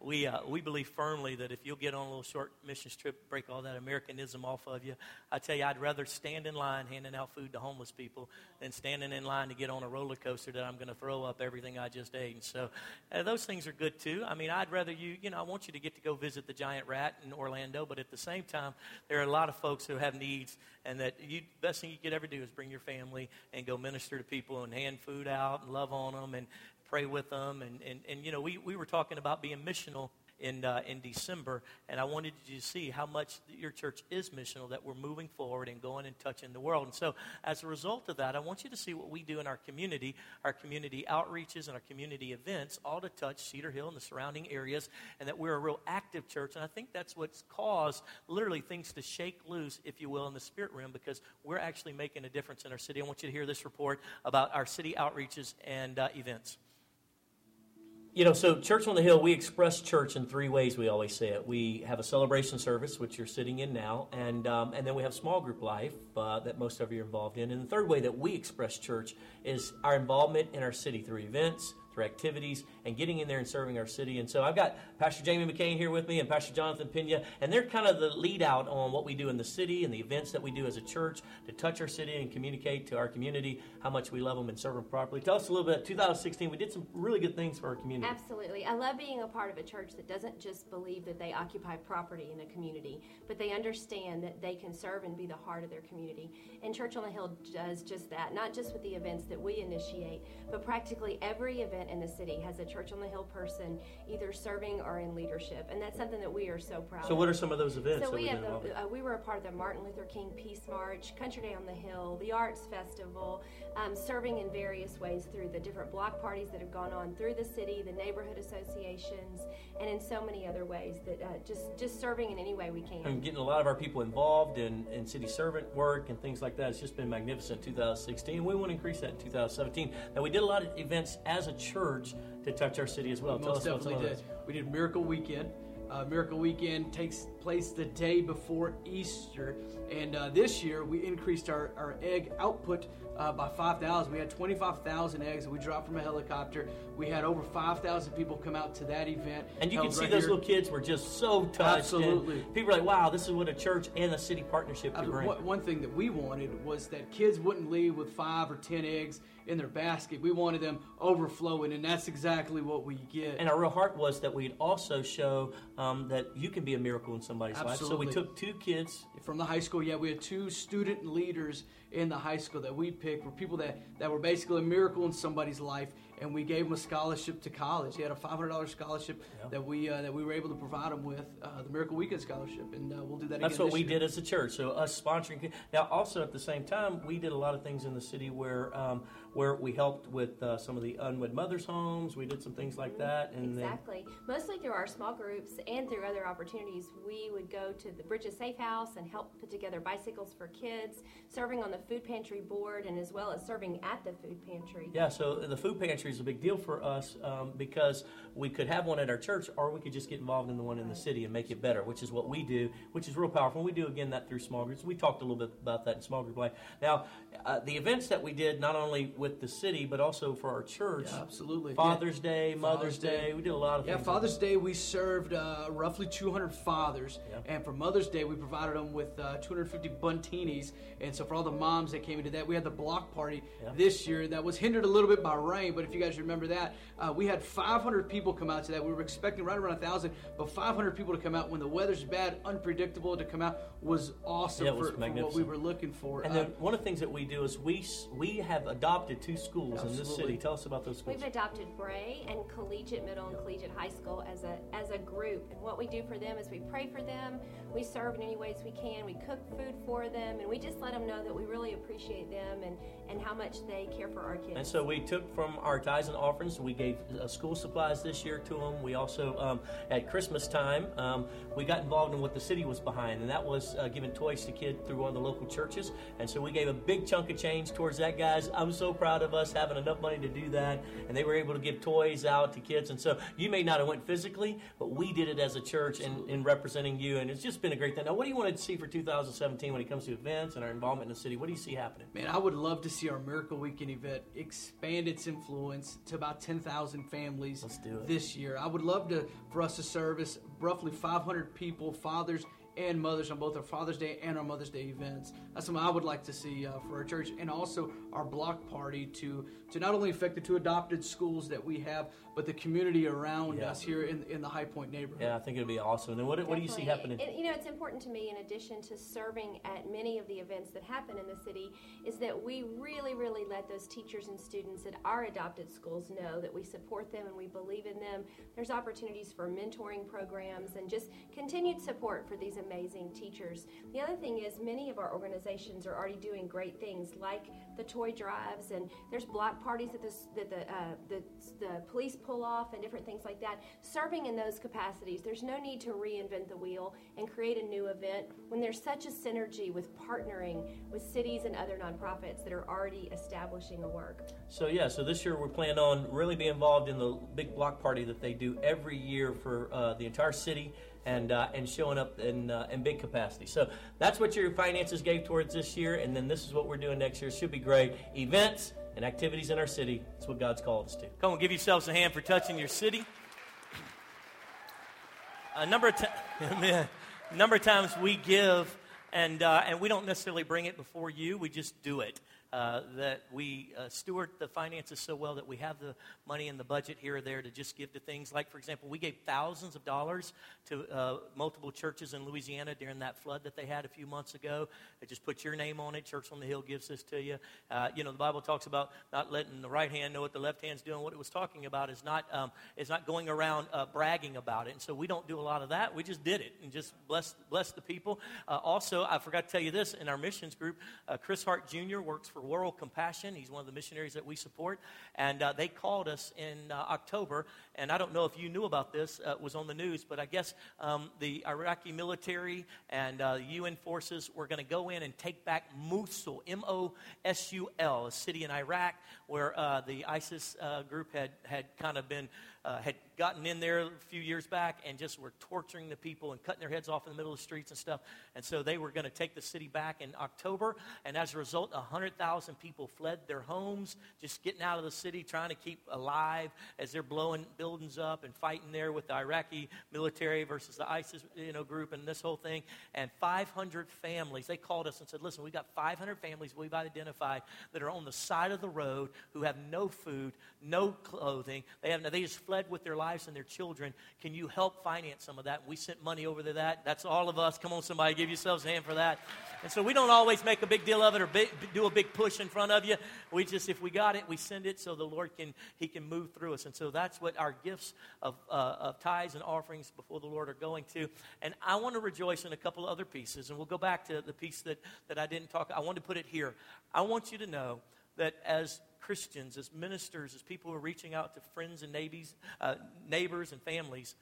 we, uh, we believe firmly that if you'll get on a little short missions trip, break all that Americanism off of you, I tell you, I'd rather stand in line handing out food to homeless people than standing in line to get on a roller coaster that I'm going to throw up everything I just ate. And so uh, those things are good too. I mean, I'd rather you, you know, I want you to get to go visit the Giant Rat in Orlando, but at the same time, there are a lot of folks who have needs, and that you best thing you could ever do is bring your family and go minister to people and hand food out and love on them and pray with them. And, and, and you know, we, we were talking about being missional in, uh, in December, and I wanted you to see how much your church is missional, that we're moving forward and going and touching the world. And so, as a result of that, I want you to see what we do in our community, our community outreaches and our community events, all to touch Cedar Hill and the surrounding areas, and that we're a real active church. And I think that's what's caused literally things to shake loose, if you will, in the spirit realm, because we're actually making a difference in our city. I want you to hear this report about our city outreaches and uh, events you know, so Church on the Hill, we express church in three ways. We always say it. We have a celebration service, which you're sitting in now, and um, and then we have small group life uh, that most of you are involved in. And the third way that we express church is our involvement in our city through events, through activities and getting in there and serving our city. And so I've got Pastor Jamie McCain here with me and Pastor Jonathan Pena, and they're kind of the lead out on what we do in the city and the events that we do as a church to touch our city and communicate to our community how much we love them and serve them properly. Tell us a little bit. 2016, we did some really good things for our community. Absolutely. I love being a part of a church that doesn't just believe that they occupy property in a community, but they understand that they can serve and be the heart of their community. And Church on the Hill does just that, not just with the events that we initiate, but practically every event in the city has a Church on the Hill person either serving or in leadership, and that's something that we are so proud. So, what are some of those events? So we have the, uh, we were a part of the Martin Luther King Peace March, Country Day on the Hill, the Arts Festival, um, serving in various ways through the different block parties that have gone on through the city, the neighborhood associations, and in so many other ways that uh, just just serving in any way we can. And getting a lot of our people involved in, in city servant work and things like that. It's just been magnificent. 2016. We want to increase that in 2017. Now we did a lot of events as a church to touch our city as well. We most definitely did. We did Miracle Weekend. Uh, Miracle Weekend takes place the day before Easter, and uh, this year we increased our, our egg output uh, by 5,000. We had 25,000 eggs that we dropped from a helicopter. We had over 5,000 people come out to that event. And you can see right those here. little kids were just so touched. Absolutely. people are like, wow, this is what a church and a city partnership could bring. One thing that we wanted was that kids wouldn't leave with five or 10 eggs in their basket. We wanted them overflowing, and that's exactly what we get. And our real heart was that we'd also show um, that you can be a miracle in somebody's Absolutely. life. So we took two kids from the high school. Yeah, we had two student leaders in the high school that we picked were people that, that were basically a miracle in somebody's life, and we gave him a scholarship to college. He had a $500 scholarship yeah. that we uh, that we were able to provide him with, uh, the Miracle Weekend scholarship, and uh, we'll do that. That's what we year. did as a church. So us sponsoring. Now, also at the same time, we did a lot of things in the city where um, where we helped with uh, some of the unwed mothers' homes. We did some things like mm-hmm. that. And exactly. Then, Mostly through our small groups and through other opportunities, we would go to the Bridges Safe House and help put together bicycles for kids, serving on the food pantry board, and as well as serving at the food pantry. Yeah, so the food pantry is a big deal for us um, because we could have one at our church, or we could just get involved in the one in the city and make it better, which is what we do, which is real powerful. We do again that through small groups. We talked a little bit about that in small group life. Now, uh, the events that we did not only with the city but also for our church. Yeah, absolutely. Father's yeah. Day, Mother's Father's Day. Day. We did a lot of yeah, things. Yeah, Father's Day we served uh, roughly 200 fathers, and for Mother's Day we provided them with uh, 250 Bundtinis. And so for all the moms that came into that, we had the block party this year that was hindered a little bit by rain. But if you guys remember that, uh, we had 500 people come out to that. We were expecting right around a thousand, but 500 people to come out when the weather's bad, unpredictable to come out was awesome yeah, was for, for, what we were looking for. And then one of the things that we do is we we have adopted two schools absolutely. in this city. Tell us about those schools. We've adopted Bray and Collegiate Middle and Collegiate High School as a as a group, and what we do for them is we pray for them, we serve in any ways we can, we cook food for them, and we just let them know that we really appreciate them and and how much they care for our kids. And so we took from our tithes and offerings, we gave uh, school supplies this year to them. We also um, at Christmas time um, we got involved in what the city was behind, and that was uh, giving toys to kids through one of the local churches. And so we gave a big chunk of change towards that, guys. I'm so proud of us having enough money to do that, and they were able to give toys out to kids. And so you may not have went physically, but we did it as a church in, in representing you, and it's just been a great thing. Now, what do you want to see for 2017 when it comes to events and our involvement in the city? What do you see happening? Man, I would love to see our Miracle Weekend event expand its influence to about 10,000 families this year. I would love to for us to service roughly 500 people, fathers and mothers on both our Father's Day and our Mother's Day events. That's something I would like to see uh, for our church, and also our block party to to not only affect the two adopted schools that we have, but the community around yeah. us here in, in the High Point neighborhood. Yeah, I think it'd be awesome. And what, what do you see happening? you know, it's important to me, in addition to serving at many of the events that happen in the city, is that we really, really let those teachers and students at our adopted schools know that we support them and we believe in them. There's opportunities for mentoring programs and just continued support for these amazing teachers. The other thing is, many of our organizations are already doing great things like the toy drives, and there's block parties that the, that the, uh, the, the police pull off and different things like that. Serving in those capacities, there's no need to reinvent the wheel and create a new event when there's such a synergy with partnering with cities and other nonprofits that are already establishing a work. So, yeah, so this year we're planning on really be involved in the big block party that they do every year for uh, the entire city and uh, and showing up in uh, in big capacity. So that's what your finances gave towards this year, and then this is what we're doing next year. Should be great. Events and activities in our city. That's what God's called us to. Come on, give yourselves a hand for touching your city. A number of times, number of times we give, and uh, and we don't necessarily bring it before you. We just do it uh, that we uh, steward the finances so well that we have the money in the budget here or there to just give to things like, for example, we gave thousands of dollars to uh, multiple churches in Louisiana during that flood that they had a few months ago. They just put your name on it. Church on the Hill gives this to you. Uh, you know, the Bible talks about not letting the right hand know what the left hand's doing. What it was talking about is not um, is not going around uh, bragging about it. And so we don't do a lot of that. We just did it and just bless bless the people. also, I forgot to tell you this in our missions group, Chris Hart Jr. works for for World Compassion. He's one of the missionaries that we support. And uh, they called us in uh, October. And I don't know if you knew about this, uh, it was on the news, but I guess um, the Iraqi military and uh, UN forces were going to go in and take back Mosul, M O S U L, a city in Iraq where uh, the ISIS uh, group had, had kind of been uh, had gotten in there a few years back and just were torturing the people and cutting their heads off in the middle of the streets and stuff. And so they were going to take the city back in October. And as a result, 100,000 people fled their homes, just getting out of the city, trying to keep alive as they're blowing buildings up and fighting there with the Iraqi military versus the ISIS you know, group and this whole thing. And 500 families, they called us and said, listen, we've got 500 families we've identified that are on the side of the road who have no food, no clothing. They, have, no, they just fled with their lives and their children. Can you help finance some of that? We sent money over to that. That's all of us. Come on, somebody, give yourselves a hand for that. And so we don't always make a big deal of it or do a big push in front of you. We just, if we got it, we send it so the Lord can He can move through us. And so that's what our gifts of, uh, of tithes and offerings before the Lord are going to. And I want to rejoice in a couple of other pieces. And we'll go back to the piece that, that I didn't talk. I want to put it here. I want you to know that as Christians, as ministers, as people who are reaching out to friends and neighbors, uh, neighbors and families,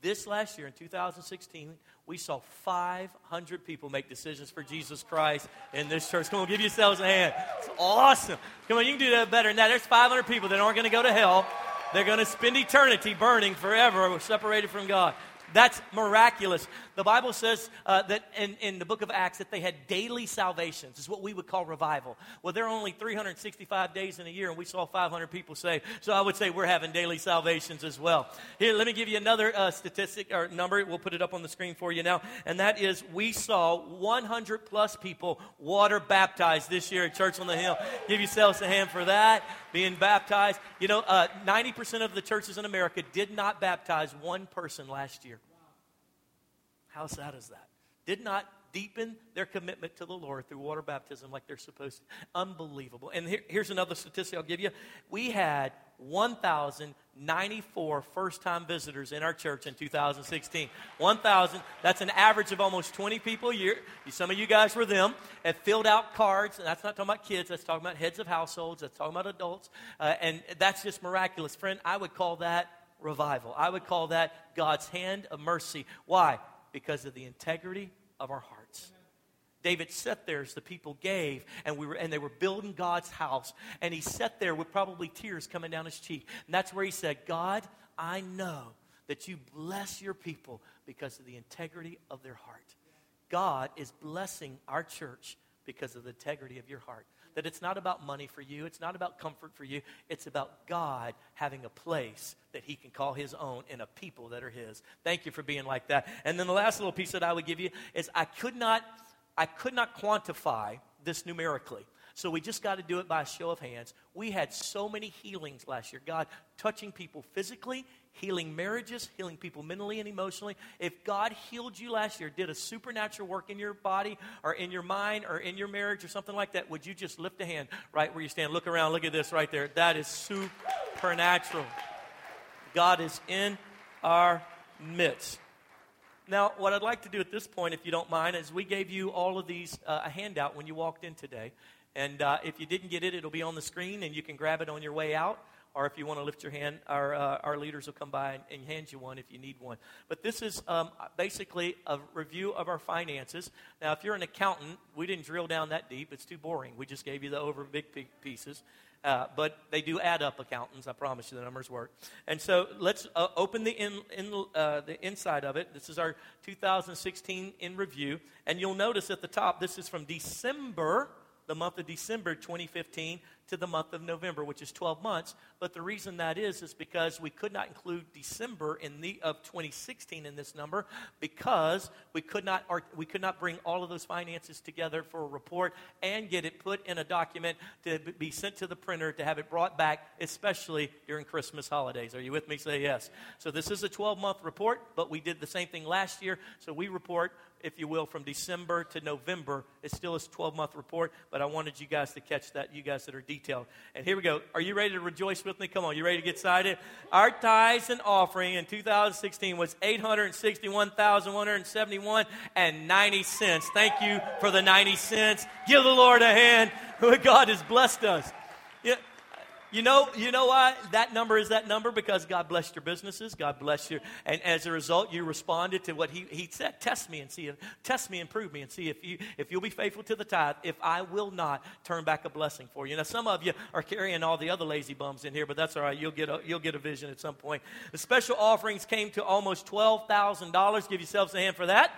this last year in 2016, we saw 500 people make decisions for Jesus Christ in this church. Come on, give yourselves a hand. It's awesome. Come on, you can do that better than that. There's 500 people that aren't going to go to hell. They're going to spend eternity burning forever, separated from God. That's miraculous. The Bible says uh, that in, in the book of Acts that they had daily salvations. Is what we would call revival. Well, there are only 365 days in a year, and we saw 500 people saved. So I would say we're having daily salvations as well. Here, let me give you another uh, statistic or number. We'll put it up on the screen for you now, and that is we saw 100 plus people water baptized this year at Church on the Hill. Give yourselves a hand for that. Being baptized. You know, uh, 90% of the churches in America did not baptize one person last year. How sad is that? Did not deepen their commitment to the Lord through water baptism like they're supposed to. Unbelievable. And here, here's another statistic I'll give you. We had 1,094 first time visitors in our church in 2016. 1,000, that's an average of almost 20 people a year. Some of you guys were them, have filled out cards, and that's not talking about kids, that's talking about heads of households, that's talking about adults, uh, and that's just miraculous. Friend, I would call that revival. I would call that God's hand of mercy. Why? Because of the integrity of our hearts. David sat there as the people gave, and, we were, and they were building God's house. And he sat there with probably tears coming down his cheek. And that's where he said, God, I know that you bless your people because of the integrity of their heart. God is blessing our church because of the integrity of your heart that it's not about money for you, it's not about comfort for you, it's about God having a place that He can call His own and a people that are His. Thank you for being like that. And then the last little piece that I would give you is I could not, I could not quantify this numerically. So we just got to do it by a show of hands. We had so many healings last year. God touching people physically, healing marriages, healing people mentally and emotionally. If God healed you last year, did a supernatural work in your body or in your mind or in your marriage or something like that, would you just lift a hand right where you stand? Look around, look at this right there. That is supernatural. God is in our midst. Now, what I'd like to do at this point, if you don't mind, is we gave you all of these uh, a handout when you walked in today. And uh, if you didn't get it, it'll be on the screen and you can grab it on your way out or if you want to lift your hand, our, uh, our leaders will come by and, and, hand you one if you need one. But this is um, basically a review of our finances. Now, if you're an accountant, we didn't drill down that deep. It's too boring. We just gave you the over big pieces. Uh, but they do add up accountants. I promise you the numbers work. And so let's uh, open the, in, in uh, the inside of it. This is our 2016 in review. And you'll notice at the top, this is from December, the month of December 2015 to the month of November, which is 12 months. But the reason that is is because we could not include December in the of 2016 in this number because we could not we could not bring all of those finances together for a report and get it put in a document to be sent to the printer to have it brought back, especially during Christmas holidays. Are you with me? Say yes. So this is a 12 month report, but we did the same thing last year. So we report if you will, from December to November. It's still a 12 month report, but I wanted you guys to catch that, you guys that are detailed. And here we go. Are you ready to rejoice with me? Come on, you ready to get excited? Our tithes and offering in 2016 was 861,171 and 90 cents. Thank you for the 90 cents. Give the Lord a hand. God has blessed us. Yeah, you know, you know why that number is that number? Because God blessed your businesses. God blessed you. And as a result, you responded to what he, he said. Test me and see test me and prove me and see if you, if you'll be faithful to the tithe, if I will not turn back a blessing for you. Now, some of you are carrying all the other lazy bums in here, but that's all right. You'll get a, you'll get a vision at some point. The special offerings came to almost $12,000. Give yourselves a hand for that.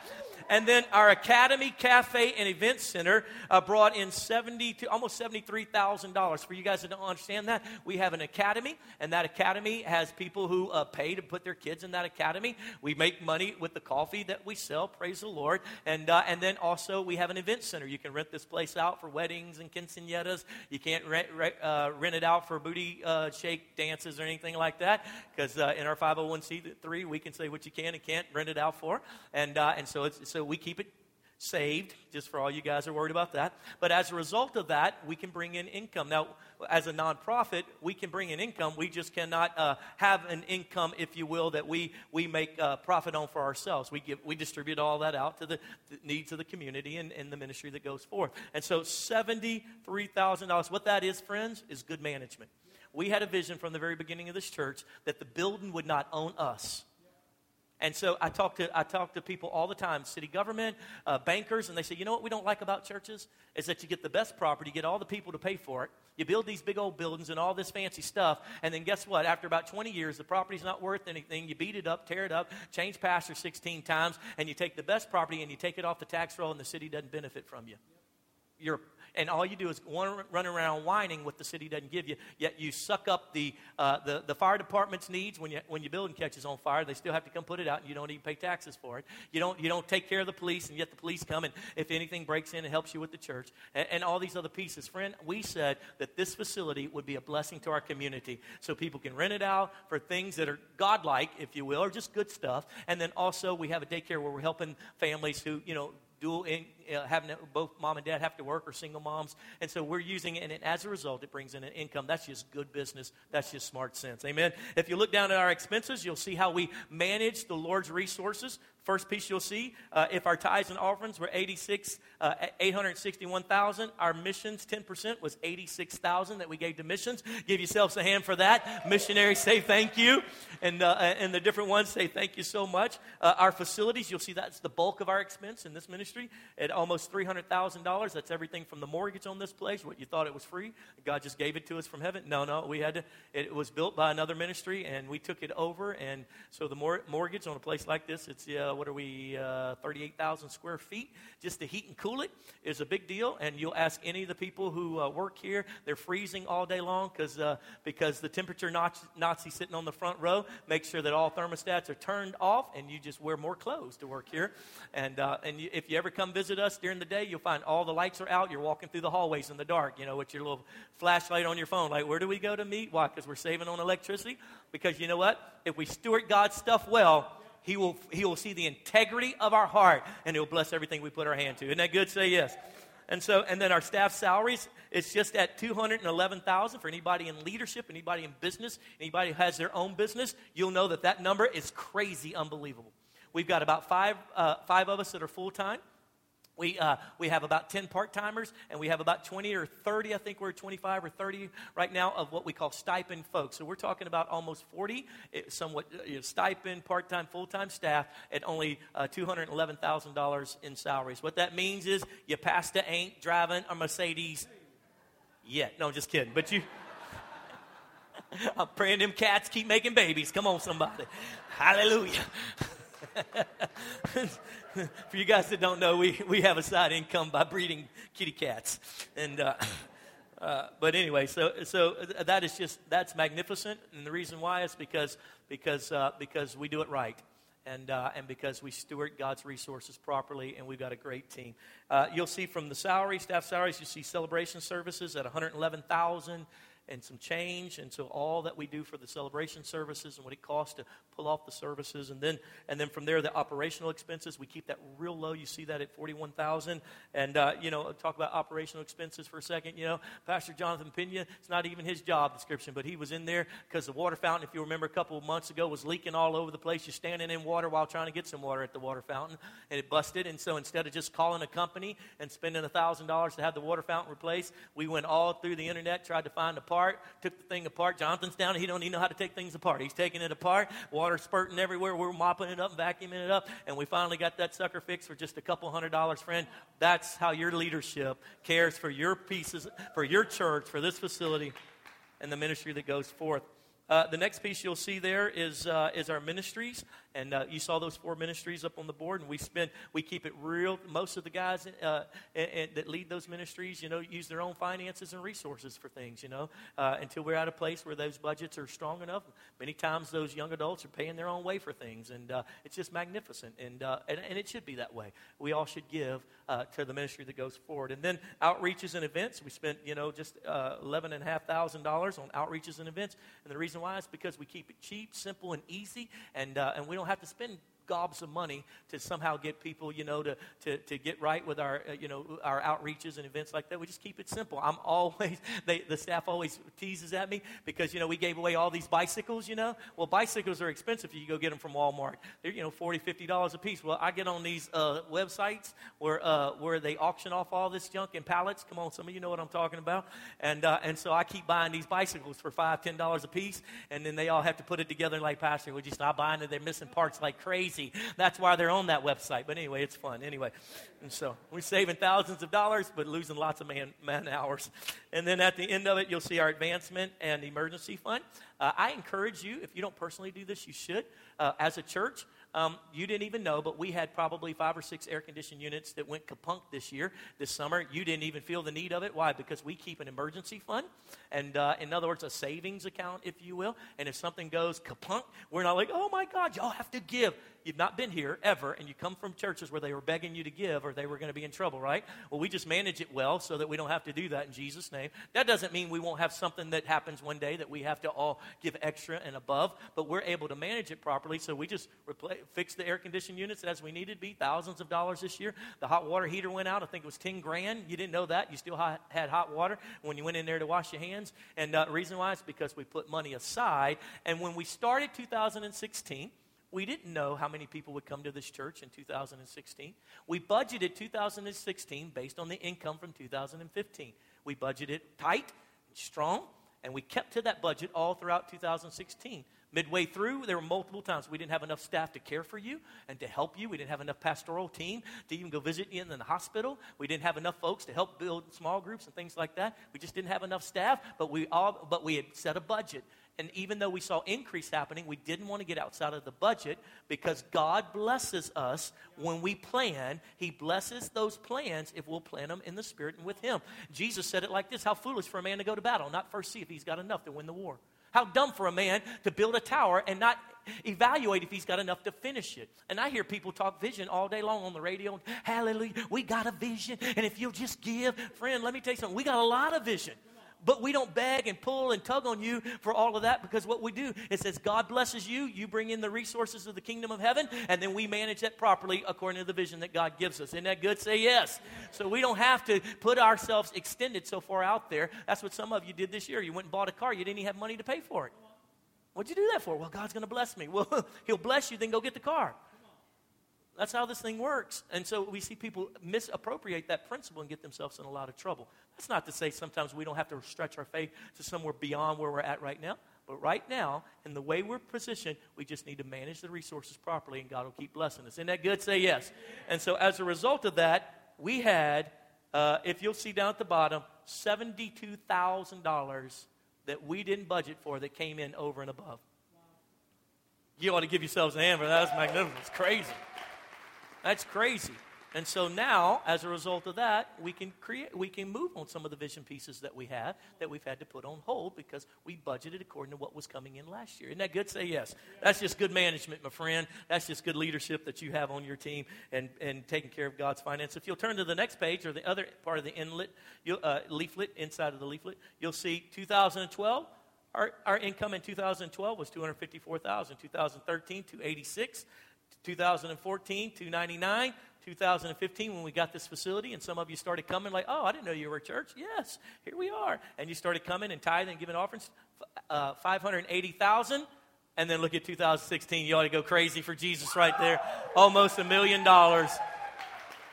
And then our Academy Cafe and Event Center uh, brought in 70 to almost $73,000. For you guys that don't understand that, we have an academy, and that academy has people who uh, pay to put their kids in that academy. We make money with the coffee that we sell, praise the Lord. And, uh, and then also we have an event center. You can rent this place out for weddings and quinceañeras. You can't rent, uh, rent it out for booty uh, shake dances or anything like that, because uh, in our 501c3, we can say what you can and can't rent it out for. And, and so, it's, so we keep it saved, just for all you guys are worried about that. But as a result of that, we can bring in income. Now, as a nonprofit, we can bring in income. We just cannot uh, have an income, if you will, that we, we make uh, profit on for ourselves. We, give, we distribute all that out to the, the needs of the community and, and the ministry that goes forth. And so, $73,000, what that is, friends, is good management. We had a vision from the very beginning of this church that the building would not own us and so I talk to, I talk to people all the time, city government, uh, bankers, and they say, you know what we don't like about churches? Is that you get the best property, you get all the people to pay for it, you build these big old buildings and all this fancy stuff, and then guess what? After about 20 years, the property's not worth anything. You beat it up, tear it up, change pastor 16 times, and you take the best property and you take it off the tax roll, and the city doesn't benefit from you. You're and all you do is run around whining what the city doesn't give you. Yet you suck up the, uh, the, the fire department's needs when, you, when your building catches on fire. They still have to come put it out, and you don't even pay taxes for it. You don't, you don't take care of the police, and yet the police come, and if anything breaks in, it helps you with the church, and, and all these other pieces. Friend, we said that this facility would be a blessing to our community so people can rent it out for things that are godlike, if you will, or just good stuff. And then also, we have a daycare where we're helping families who, you know, dual in, having both mom and dad have to work or single moms. And so we're using it, and as a result, it brings in an income. That's just good business. That's just smart sense. Amen. If you look down at our expenses, you'll see how we manage the Lord's resources. First piece you'll see, uh, if our tithes and offerings were 86, uh, 861,000, our missions 10% was 86,000 that we gave to missions. Give yourselves a hand for that. Missionaries say thank you, and uh, and the different ones say thank you so much. Uh, our facilities, you'll see that's the bulk of our expense in this ministry at almost $300,000. That's everything from the mortgage on this place, what you thought it was free, God just gave it to us from heaven. No, no, we had to. It was built by another ministry, and we took it over, and so the mor- mortgage on a place like this, it's uh, what are we, uh, 38,000 square feet. Just to heat and cool it is a big deal. And you'll ask any of the people who uh, work here, they're freezing all day long uh, because the temperature Nazi, Nazi sitting on the front row makes sure that all thermostats are turned off and you just wear more clothes to work here. And, uh, and you, if you ever come visit us during the day, you'll find all the lights are out. You're walking through the hallways in the dark, you know, with your little flashlight on your phone. Like, where do we go to meet? Why? Because we're saving on electricity? Because you know what? If we steward God's stuff well, he will, he will see the integrity of our heart and he'll bless everything we put our hand to. Isn't that good? Say yes. And so, and then our staff salaries, it's just at 211000 for anybody in leadership, anybody in business, anybody who has their own business. You'll know that that number is crazy unbelievable. We've got about five, uh, five of us that are full time. We, uh, we have about 10 part timers, and we have about 20 or 30, I think we're 25 or 30 right now, of what we call stipend folks. So we're talking about almost 40 eh, somewhat you know, stipend, part time, full time staff at only uh, $211,000 in salaries. What that means is your pastor ain't driving a Mercedes yet. No, I'm just kidding. But you. I'm praying them cats keep making babies. Come on, somebody. Hallelujah. For you guys that don't know, we, we have a side income by breeding kitty cats. And, uh, uh, but anyway, so, so that is just, that's magnificent. And the reason why is because, because, uh, because we do it right. And, uh, and because we steward God's resources properly, and we've got a great team. Uh, you'll see from the salary, staff salaries, you see celebration services at 111000 and some change. And so all that we do for the celebration services and what it costs to pull off the services. And then, and then from there, the operational expenses, we keep that real low. You see that at 41000 And, uh, you know, talk about operational expenses for a second. You know, Pastor Jonathan Pena, it's not even his job description, but he was in there because the water fountain, if you remember a couple of months ago, was leaking all over the place. You're standing in water while trying to get some water at the water fountain, and it busted. And so instead of just calling a company and spending $1,000 to have the water fountain replaced, we went all through the internet, tried to find a part apart, took the thing apart. Jonathan's down, he don't even know how to take things apart. He's taking it apart, water spurting everywhere. We're mopping it up, vacuuming it up, and we finally got that sucker fixed for just a couple hundred dollars, friend. That's how your leadership cares for your pieces, for your church, for this facility, and the ministry that goes forth. Uh, the next piece you'll see there is, uh, is our ministries. And uh, you saw those four ministries up on the board, and we spend, we keep it real. Most of the guys uh, that lead those ministries, you know, use their own finances and resources for things, you know, uh, until we're at a place where those budgets are strong enough. Many times those young adults are paying their own way for things, and uh, it's just magnificent. And, and, and, it should be that way. We all should give to the ministry that goes forward. And then outreaches and events, we spent, you know, just $11,500 on outreaches and events. And the reason why is because we keep it cheap, simple, and easy, and, and we don't have to spend gobs of money to somehow get people, you know, to, to, to get right with our, uh, you know, our outreaches and events like that. We just keep it simple. I'm always, they, the staff always teases at me because, you know, we gave away all these bicycles, you know. Well, bicycles are expensive if you go get them from Walmart. They're, you know, $40, $50 a piece. Well, I get on these uh, websites where, uh, where they auction off all this junk in pallets. Come on, some of you know what I'm talking about. And, uh, and so I keep buying these bicycles for five, ten dollars a piece, and then they all have to put it together like, Pastor, would you stop buying it? They're missing parts like crazy. That's why they're on that website. But anyway, it's fun. Anyway, and so we're saving thousands of dollars, but losing lots of man, man hours. And then at the end of it, you'll see our advancement and emergency fund. Uh, I encourage you, if you don't personally do this, you should. Uh, as a church, um, you didn't even know, but we had probably five or six air conditioned units that went kapunk this year, this summer. You didn't even feel the need of it. Why? Because we keep an emergency fund, and uh, in other words, a savings account, if you will. And if something goes kapunk, we're not like, oh my God, y'all have to give you've not been here ever, and you come from churches where they were begging you to give or they were going to be in trouble, right? Well, we just manage it well so that we don't have to do that in Jesus' name. That doesn't mean we won't have something that happens one day that we have to all give extra and above, but we're able to manage it properly. So we just fix the air conditioned units as we needed be, thousands of dollars this year. The hot water heater went out. I think it was 10 grand. You didn't know that. You still ha- had hot water when you went in there to wash your hands. And uh, the reason why is because we put money aside. And when we started 2016, we didn't know how many people would come to this church in 2016. We budgeted 2016 based on the income from 2015. We budgeted tight, and strong, and we kept to that budget all throughout 2016. Midway through, there were multiple times we didn't have enough staff to care for you and to help you. We didn't have enough pastoral team to even go visit you in the hospital. We didn't have enough folks to help build small groups and things like that. We just didn't have enough staff, but we all but we had set a budget and even though we saw increase happening, we didn't want to get outside of the budget because God blesses us when we plan. He blesses those plans if we'll plan them in the Spirit and with Him. Jesus said it like this How foolish for a man to go to battle, not first see if he's got enough to win the war. How dumb for a man to build a tower and not evaluate if he's got enough to finish it. And I hear people talk vision all day long on the radio. Hallelujah, we got a vision. And if you'll just give, friend, let me tell you something. We got a lot of vision. But we don't beg and pull and tug on you for all of that because what we do is says God blesses you, you bring in the resources of the kingdom of heaven, and then we manage that properly according to the vision that God gives us. Isn't that good? Say yes. So we don't have to put ourselves extended so far out there. That's what some of you did this year. You went and bought a car, you didn't even have money to pay for it. What'd you do that for? Well, God's going to bless me. Well, He'll bless you, then go get the car. That's how this thing works. And so we see people misappropriate that principle and get themselves in a lot of trouble. That's not to say sometimes we don't have to stretch our faith to somewhere beyond where we're at right now. But right now, in the way we're positioned, we just need to manage the resources properly, and God will keep blessing us. Isn't that good? Say yes. And so, as a result of that, we had, uh, if you'll see down at the bottom, $72,000 that we didn't budget for that came in over and above. You ought to give yourselves an for that. That's magnificent. It's crazy. That's crazy. And so now, as a result of that, we can create, we can move on some of the vision pieces that we have that we've had to put on hold because we budgeted according to what was coming in last year. Isn't that good? Say yes. That's just good management, my friend. That's just good leadership that you have on your team and, and taking care of God's finances. If you'll turn to the next page or the other part of the inlet, uh, leaflet, inside of the leaflet, you'll see 2012. Our, our income in 2012 was 254,000. 2013, 286. 2014, 299. 2015 when we got this facility, and some of you started coming like, oh, I didn't know you were a church. Yes, here we are. And you started coming and tithing and giving offerings, uh, 580,000. And then look at 2016. You ought to go crazy for Jesus right there. Almost a million dollars.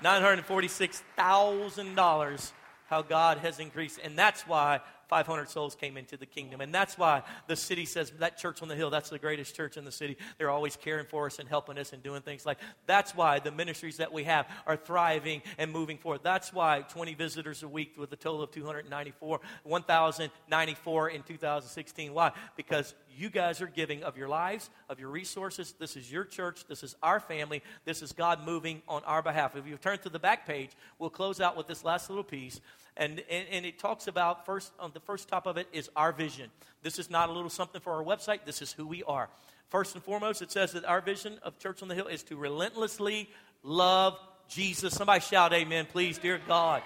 $946,000. How God has increased. And that's why 500 souls came into the kingdom. And that's why the city says that church on the hill, that's the greatest church in the city. They're always caring for us and helping us and doing things like that's why the ministries that we have are thriving and moving forward. That's why 20 visitors a week with a total of 294, 1,094 in 2016. Why? Because you guys are giving of your lives, of your resources. This is your church. This is our family. This is God moving on our behalf. If you turn to the back page, we'll close out with this last little piece. And, and, and, it talks about first on the first top of it is our vision. This is not a little something for our website. This is who we are. First and foremost, it says that our vision of Church on the Hill is to relentlessly love Jesus. Somebody shout amen, please, dear God.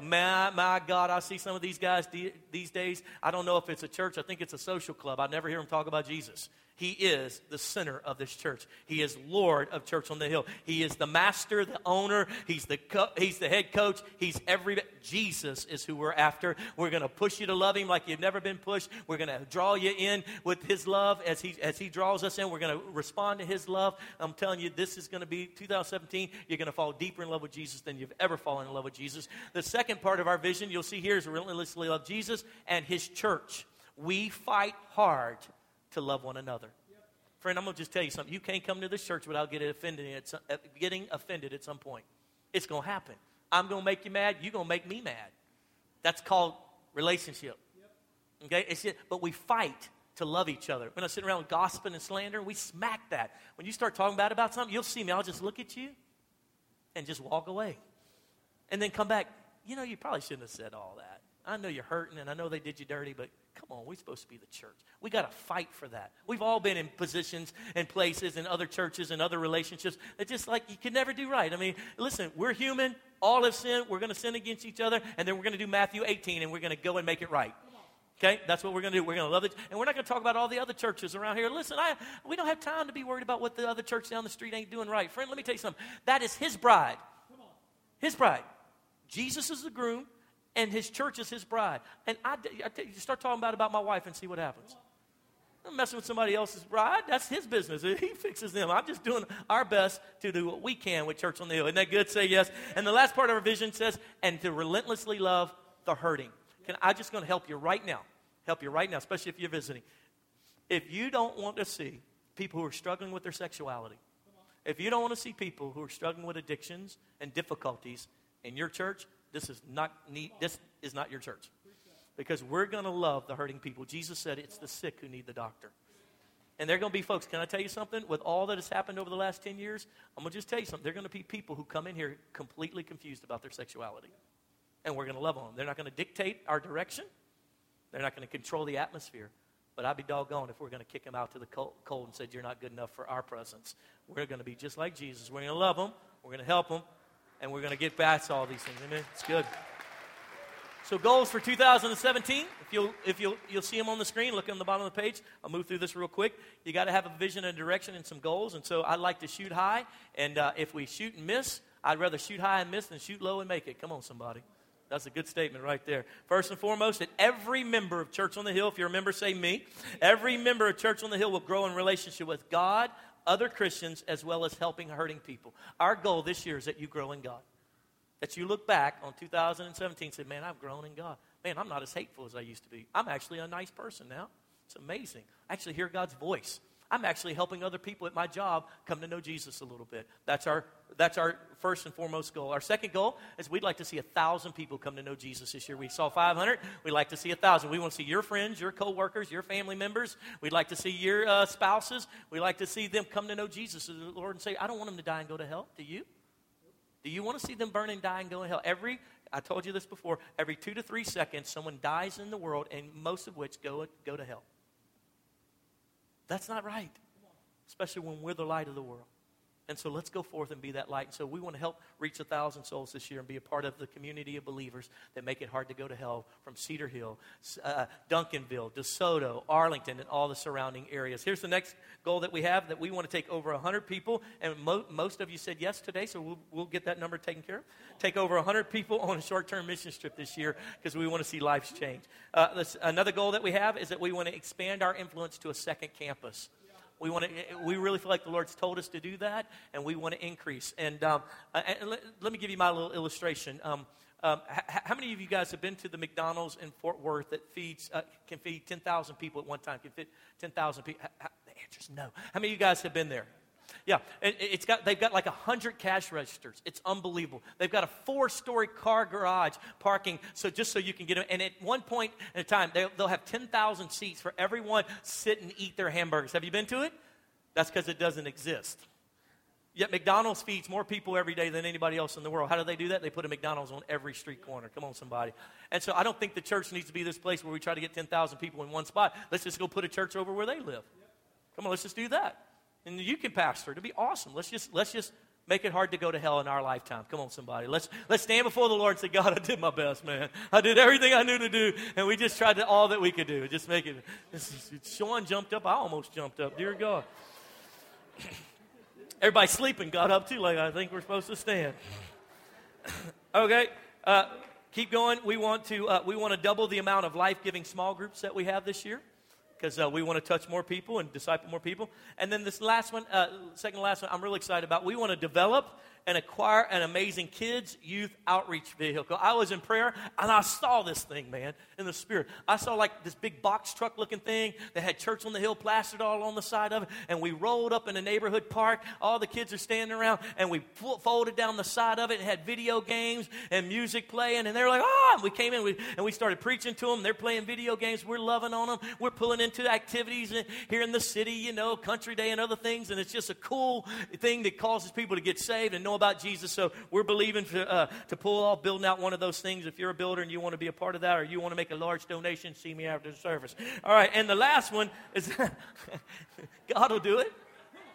My, my God, I see some of these guys these days. I don't know if it's a church. I think it's a social club. I never hear them talk about Jesus. He is the center of this church. He is Lord of Church on the Hill. He is the master, the owner. He's the co- he's the head coach. He's every Jesus is who we're after. We're going to push you to love him like you've never been pushed. We're going to draw you in with his love as he as he draws us in. We're going to respond to his love. I'm telling you this is going to be 2017. You're going to fall deeper in love with Jesus than you've ever fallen in love with Jesus. The second part of our vision you'll see here is relentlessly love Jesus and his church. We fight hard to love one another. Friend, I'm going to just tell you something. You can't come to this church without getting offended at some, getting offended at some point. It's going to happen. I'm going to make you mad. You're going to make me mad. That's called relationship. Okay? It's but we fight to love each other. We're not sitting around gossiping and slander. We smack that. When you start talking bad about something, you'll see me. I'll just look at you and just walk away. And then come back. You know, you probably shouldn't have said all that. I know you're hurting and I know they did you dirty, but come on, we're supposed to be the church. We got to fight for that. We've all been in positions and places and other churches and other relationships that just like you can never do right. I mean, listen, we're human. All have sinned. We're going to sin against each other, and then we're going to do Matthew 18 and we're going to go and make it right. Okay, that's what we're going to do. We're going to love it, and we're not going to talk about all the other churches around here. Listen, I, we don't have time to be worried about what the other church down the street ain't doing right. Friend, let me tell you something. That is His bride. His bride. Jesus is the groom and his church is his bride. And I, I tell you, start talking about about my wife and see what happens. I'm messing with somebody else's bride. That's his business. He fixes them. I'm just doing our best to do what we can with Church on the Hill. Isn't that good? Say yes. And the last part of our vision says, and to relentlessly love the hurting. Can I just going to help you right now? Help you right now, especially if you're visiting. If you don't want to see people who are struggling with their sexuality, if you don't want to see people who are struggling with addictions and difficulties in your church, this is not need, this is not your church. Because we're going to love the hurting people. Jesus said it's the sick who need the doctor. And they're going to be folks, can I tell you something? With all that has happened over the last 10 years, I'm going to just tell you something. They're going to be people who come in here completely confused about their sexuality. And we're going to love them. They're not going to dictate our direction, they're not going to control the atmosphere. But I'd be doggone if we're going to kick them out to the cold and said, You're not good enough for our presence. We're going to be just like Jesus. We're going to love them, we're going to help them, and we're going to get past all these things. Amen. It's good. So goals for 2017. If you'll if you'll you'll see them on the screen, look on the bottom of the page. I'll move through this real quick. You got to have a vision and direction and some goals. And so I'd like to shoot high. And uh, if we shoot and miss, I'd rather shoot high and miss than shoot low and make it. Come on, somebody. That's a good statement right there. First and foremost, that every member of Church on the Hill, if you're a member, say me. Every member of Church on the Hill will grow in relationship with God, other Christians as well as helping hurting people. Our goal this year is that you grow in God. That you look back on 2017 and say, Man, I've grown in God. Man, I'm not as hateful as I used to be. I'm actually a nice person now. It's amazing. I actually hear God's voice. I'm actually helping other people at my job come to know Jesus a little bit. That's our, that's our first and foremost goal. Our second goal is we'd like to see a thousand people come to know Jesus this year. We saw 500. We'd like to see a thousand. We want to see your friends, your coworkers, your family members. We'd like to see your uh, spouses. We'd like to see them come to know Jesus as the Lord and say, I don't want them to die and go to hell. Do you? Do you want to see them burn and die and go to hell? Every, I told you this before, every two to three seconds, someone dies in the world, and most of which go, go to hell. That's not right, especially when we're the light of the world. And so let's go forth and be that light. And so we want to help reach a thousand souls this year and be a part of the community of believers that make it hard to go to hell from Cedar Hill, uh, Duncanville, DeSoto, Arlington, and all the surrounding areas. Here's the next goal that we have that we want to take over 100 people. And mo- most of you said yes today, so we'll, we'll get that number taken care of. Take over 100 people on a short term mission trip this year because we want to see lives change. Uh, another goal that we have is that we want to expand our influence to a second campus. We want to. We really feel like the Lord's told us to do that, and we want to increase. And, um, uh, and let, let, me give you my little illustration. Um, um, h- how many of you guys have been to the McDonald's in Fort Worth that feeds uh, can feed ten thousand people at one time? Can fit ten thousand people? The answer is no. How many of you guys have been there? Yeah, it's got, they've got like 100 cash registers. It's unbelievable. They've got a four story car garage parking, so just so you can get them. And at one point in time, they'll, they'll have 10,000 seats for everyone sit and eat their hamburgers. Have you been to it? That's because it doesn't exist. Yet McDonald's feeds more people every day than anybody else in the world. How do they do that? They put a McDonald's on every street corner. Come on, somebody. And so I don't think the church needs to be this place where we try to get 10,000 people in one spot. Let's just go put a church over where they live. Come on, let's just do that and you can pastor. It'd be awesome. Let's just let's just make it hard to go to hell in our lifetime. Come on, somebody. Let's, let's stand before the Lord and say, God, I did my best, man. I did everything I knew to do, and we just tried to, all that we could do. Just make it. Sean jumped up. I almost jumped up. Dear God. Everybody sleeping got up too late. I think we're supposed to stand. okay. Uh, keep going. We want to uh, we want to double the amount of life giving small groups that we have this year because uh, we want to touch more people and disciple more people. And then this last one, uh, second last one, I'm really excited about. We want to develop and acquire an amazing kids youth outreach vehicle. I was in prayer and I saw this thing, man, in the spirit. I saw like this big box truck looking thing that had Church on the Hill plastered all on the side of it. And we rolled up in a neighborhood park. All the kids are standing around and we folded down the side of it and had video games and music playing. And they're like, ah! And we came in and we started preaching to them. They're playing video games. We're loving on them. We're pulling into activities here in the city, you know, Country Day and other things. And it's just a cool thing that causes people to get saved and know about Jesus. So we're believing for, uh, to pull off building out one of those things. If you're a builder and you want to be a part of that or you want to make a large donation, see me after the service. All right, and the last one is God will do it.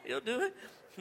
He'll do it.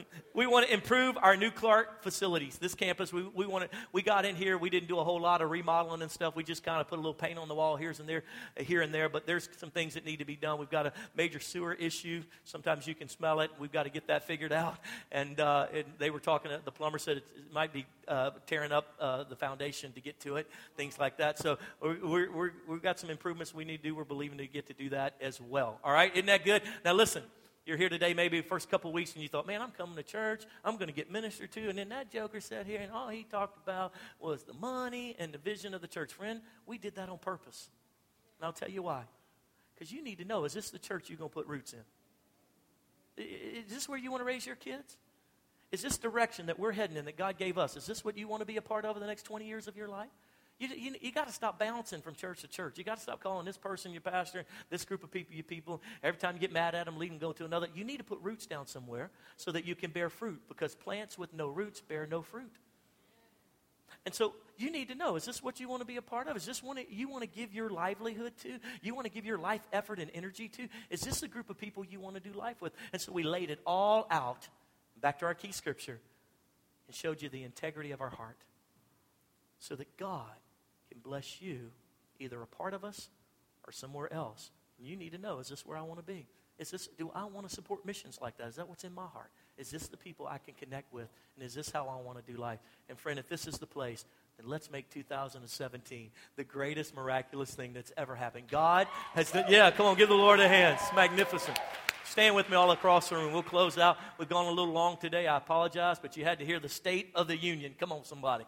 we want to improve our new Clark facilities. This campus, we, we want to, we got in here. We didn't do a whole lot of remodeling and stuff. We just kind of put a little paint on the wall here and there, here and there. But there's some things that need to be done. We've got a major sewer issue. Sometimes you can smell it. We've got to get that figured out. And, uh, they were talking. The plumber said it, it might be uh, tearing up uh, the foundation to get to it. Things like that. So we're, we've got some improvements we need to do. We're believing to get to do that as well. All right, isn't that good? Now listen. You're here today, maybe the first couple weeks, and you thought, man, I'm coming to church. I'm going to get ministered to. And then that joker sat here, and all he talked about was the money and the vision of the church. Friend, we did that on purpose. And I'll tell you why. Because you need to know is this the church you're going to put roots in? Is this where you want to raise your kids? Is this direction that we're heading in that God gave us? Is this what you want to be a part of in the next 20 years of your life? You, you, you got to stop bouncing from church to church. You got to stop calling this person your pastor, this group of people your people. Every time you get mad at them, leave them, go to another. You need to put roots down somewhere so that you can bear fruit because plants with no roots bear no fruit. And so you need to know is this what you want to be a part of? Is this one you want to give your livelihood to? You want to give your life effort and energy to? Is this a group of people you want to do life with? And so we laid it all out back to our key scripture and showed you the integrity of our heart so that God can bless you, either a part of us or somewhere else. And you need to know is this where I want to be? Is this, do I want to support missions like that? Is that what's in my heart? Is this the people I can connect with? And is this how I want to do life? And friend, if this is the place, then let's make 2017 the greatest miraculous thing that's ever happened. God has done, yeah, come on, give the Lord a hand. It's magnificent. Stand with me all across the room. We'll close out. We've gone a little long today. I apologize, but you had to hear the state of the union. Come on, somebody.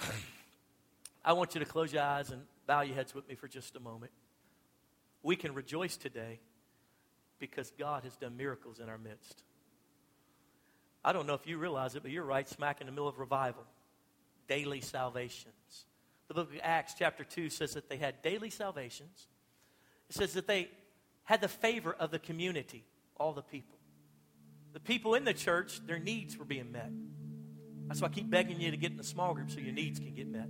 I want you to close your eyes and bow your heads with me for just a moment. We can rejoice today because God has done miracles in our midst. I don't know if you realize it, but you're right smack in the middle of revival. Daily salvations. The book of Acts, chapter 2, says that they had daily salvations. It says that they had the favor of the community, all the people. The people in the church, their needs were being met. That's why I keep begging you to get in a small group so your needs can get met.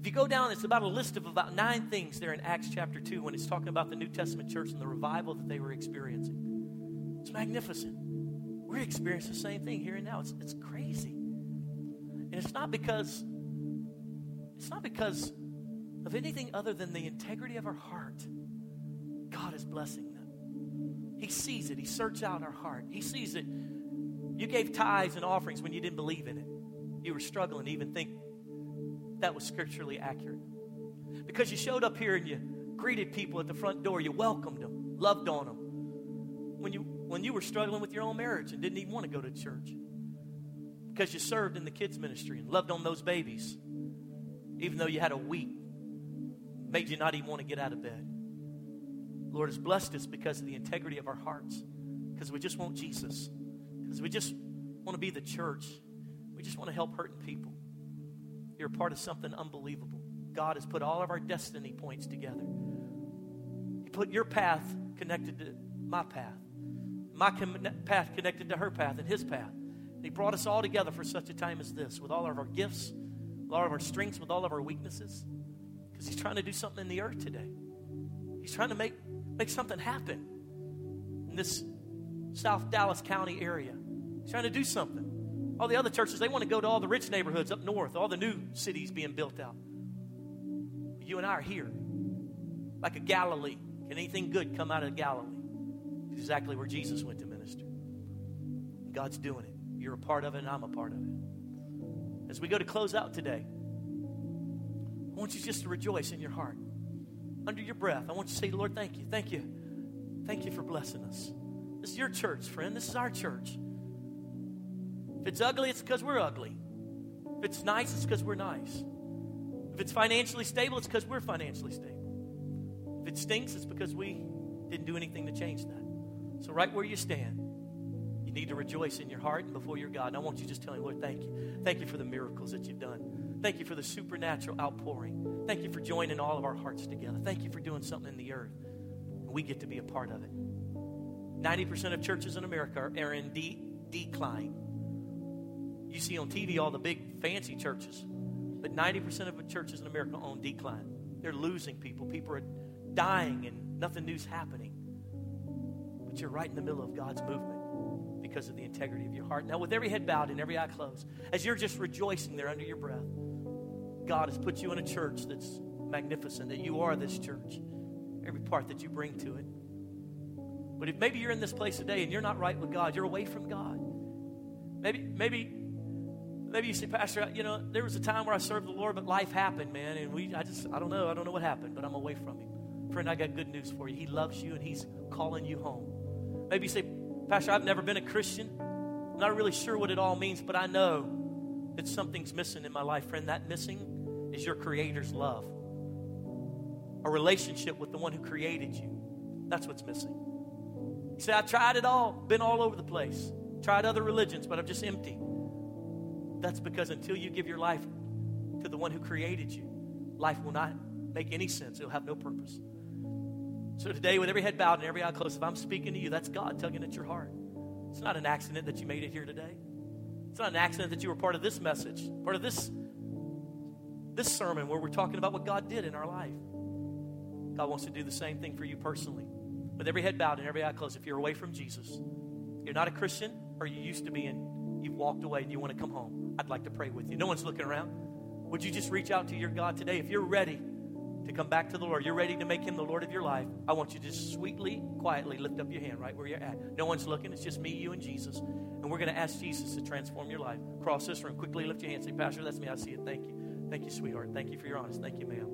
If you go down, it's about a list of about nine things there in Acts chapter 2 when it's talking about the New Testament church and the revival that they were experiencing. It's magnificent. We're experiencing the same thing here and now. It's, it's crazy. And it's not because it's not because of anything other than the integrity of our heart. God is blessing them. He sees it. He searches out our heart. He sees it. You gave tithes and offerings when you didn't believe in it. You were struggling to even think that was scripturally accurate. Because you showed up here and you greeted people at the front door, you welcomed them, loved on them. When you, when you were struggling with your own marriage and didn't even want to go to church. Because you served in the kids' ministry and loved on those babies, even though you had a week, made you not even want to get out of bed. Lord has blessed us because of the integrity of our hearts, because we just want Jesus, because we just want to be the church. We just want to help hurting people. You're a part of something unbelievable. God has put all of our destiny points together. He put your path connected to my path, my path connected to her path, and his path. And he brought us all together for such a time as this, with all of our gifts, with all of our strengths, with all of our weaknesses, because he's trying to do something in the earth today. He's trying to make, make something happen in this South Dallas County area. He's trying to do something. All the other churches, they want to go to all the rich neighborhoods up north, all the new cities being built out. But you and I are here, like a Galilee. Can anything good come out of Galilee? It's exactly where Jesus went to minister. God's doing it. You're a part of it, and I'm a part of it. As we go to close out today, I want you just to rejoice in your heart. Under your breath, I want you to say, Lord, thank you. Thank you. Thank you for blessing us. This is your church, friend. This is our church. If it's ugly, it's because we're ugly. If it's nice, it's because we're nice. If it's financially stable, it's because we're financially stable. If it stinks, it's because we didn't do anything to change that. So, right where you stand, you need to rejoice in your heart and before your God. And I want you to just tell Him, Lord, thank you. Thank you for the miracles that you've done. Thank you for the supernatural outpouring. Thank you for joining all of our hearts together. Thank you for doing something in the earth. We get to be a part of it. 90% of churches in America are in de- decline. You see on TV all the big fancy churches, but 90% of the churches in America are on decline. They're losing people. People are dying and nothing new's happening. But you're right in the middle of God's movement because of the integrity of your heart. Now, with every head bowed and every eye closed, as you're just rejoicing there under your breath, God has put you in a church that's magnificent, that you are this church, every part that you bring to it. But if maybe you're in this place today and you're not right with God, you're away from God. Maybe, maybe maybe you say, Pastor, you know, there was a time where I served the Lord, but life happened, man, and we, I just, I don't know, I don't know what happened, but I'm away from Him. Friend, I got good news for you. He loves you, and He's calling you home. Maybe you say, Pastor, I've never been a Christian. I'm not really sure what it all means, but I know that something's missing in my life, friend. That missing is your Creator's love, a relationship with the one who created you. That's what's missing. You say, I tried it all, been all over the place, tried other religions, but I'm just empty. That's because until you give your life to the one who created you, life will not make any sense. It'll have no purpose. So today, with every head bowed and every eye closed, if I'm speaking to you, that's God tugging at your heart. It's not an accident that you made it here today. It's not an accident that you were part of this message, part of this, this sermon where we're talking about what God did in our life. God wants to do the same thing for you personally. With every head bowed and every eye closed, if you're away from Jesus, you're not a Christian, or you used to be and you've walked away and you want to come home, I'd like to pray with you. No one's looking around. Would you just reach out to your God today? If you're ready to come back to the Lord, you're ready to make Him the Lord of your life, I want you to just sweetly, quietly lift up your hand right where you're at. No one's looking. It's just me, you, and Jesus. And we're going to ask Jesus to transform your life. Cross this room. Quickly lift your hand. Say, Pastor, that's me. I see it. Thank you. Thank you, sweetheart. Thank you for your honesty. Thank you, ma'am.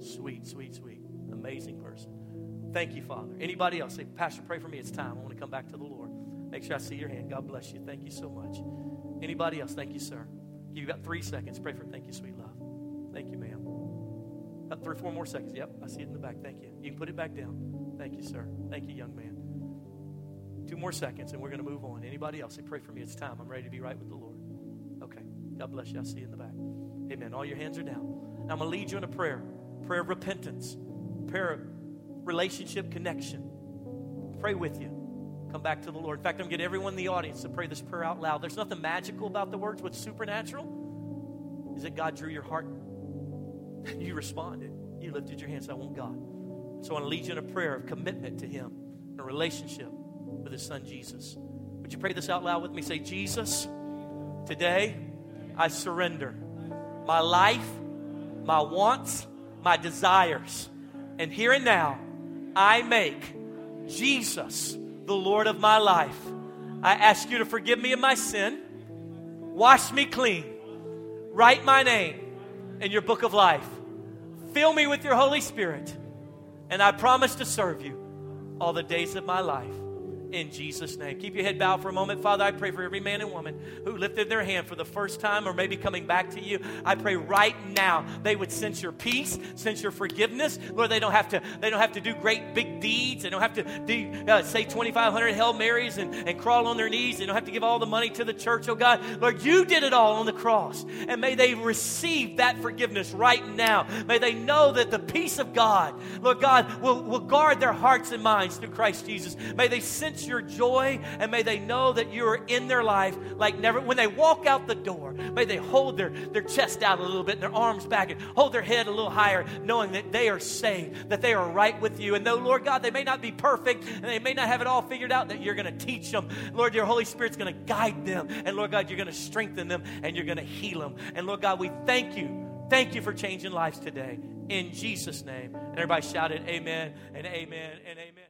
Sweet, sweet, sweet. Amazing person. Thank you, Father. Anybody else? Say, Pastor, pray for me. It's time. I want to come back to the Lord. Make sure I see your hand. God bless you. Thank you so much. Anybody else? Thank you, sir. Give you about three seconds. Pray for thank you, sweet love. Thank you, ma'am. About three four more seconds. Yep, I see it in the back. Thank you. You can put it back down. Thank you, sir. Thank you, young man. Two more seconds and we're going to move on. Anybody else? Say, pray for me. It's time. I'm ready to be right with the Lord. Okay. God bless you. I see you in the back. Amen. All your hands are down. I'm going to lead you in a prayer. Prayer of repentance. Prayer of relationship connection. Pray with you come back to the Lord. In fact, I'm going to get everyone in the audience to pray this prayer out loud. There's nothing magical about the words. What's supernatural is that God drew your heart and you responded. You lifted your hands. I want God. So I want to lead you in a prayer of commitment to Him, a relationship with His Son Jesus. Would you pray this out loud with me? Say, Jesus, today I surrender my life, my wants, my desires. And here and now, I make Jesus the Lord of my life. I ask you to forgive me of my sin, wash me clean, write my name in your book of life, fill me with your Holy Spirit, and I promise to serve you all the days of my life in Jesus' name. Keep your head bowed for a moment. Father, I pray for every man and woman who lifted their hand for the first time or maybe coming back to you. I pray right now they would sense your peace, sense your forgiveness. Lord, they don't have to, they don't have to do great big deeds. They don't have to do, uh, say 2,500 Hail Marys and, and crawl on their knees. They don't have to give all the money to the church. Oh God, Lord, you did it all on the cross. And may they receive that forgiveness right now. May they know that the peace of God, Lord God, will, will guard their hearts and minds through Christ Jesus. May they sense sense your joy and may they know that you are in their life like never. When they walk out the door, may they hold their, their chest out a little bit, and their arms back, and hold their head a little higher, knowing that they are saved, that they are right with you. And though, Lord God, they may not be perfect and they may not have it all figured out, that you're going to teach them. Lord, your Holy Spirit's going to guide them. And Lord God, you're going to strengthen them and you're going to heal them. And Lord God, we thank you. Thank you for changing lives today. In Jesus' name. And everybody shouted, Amen and Amen and Amen.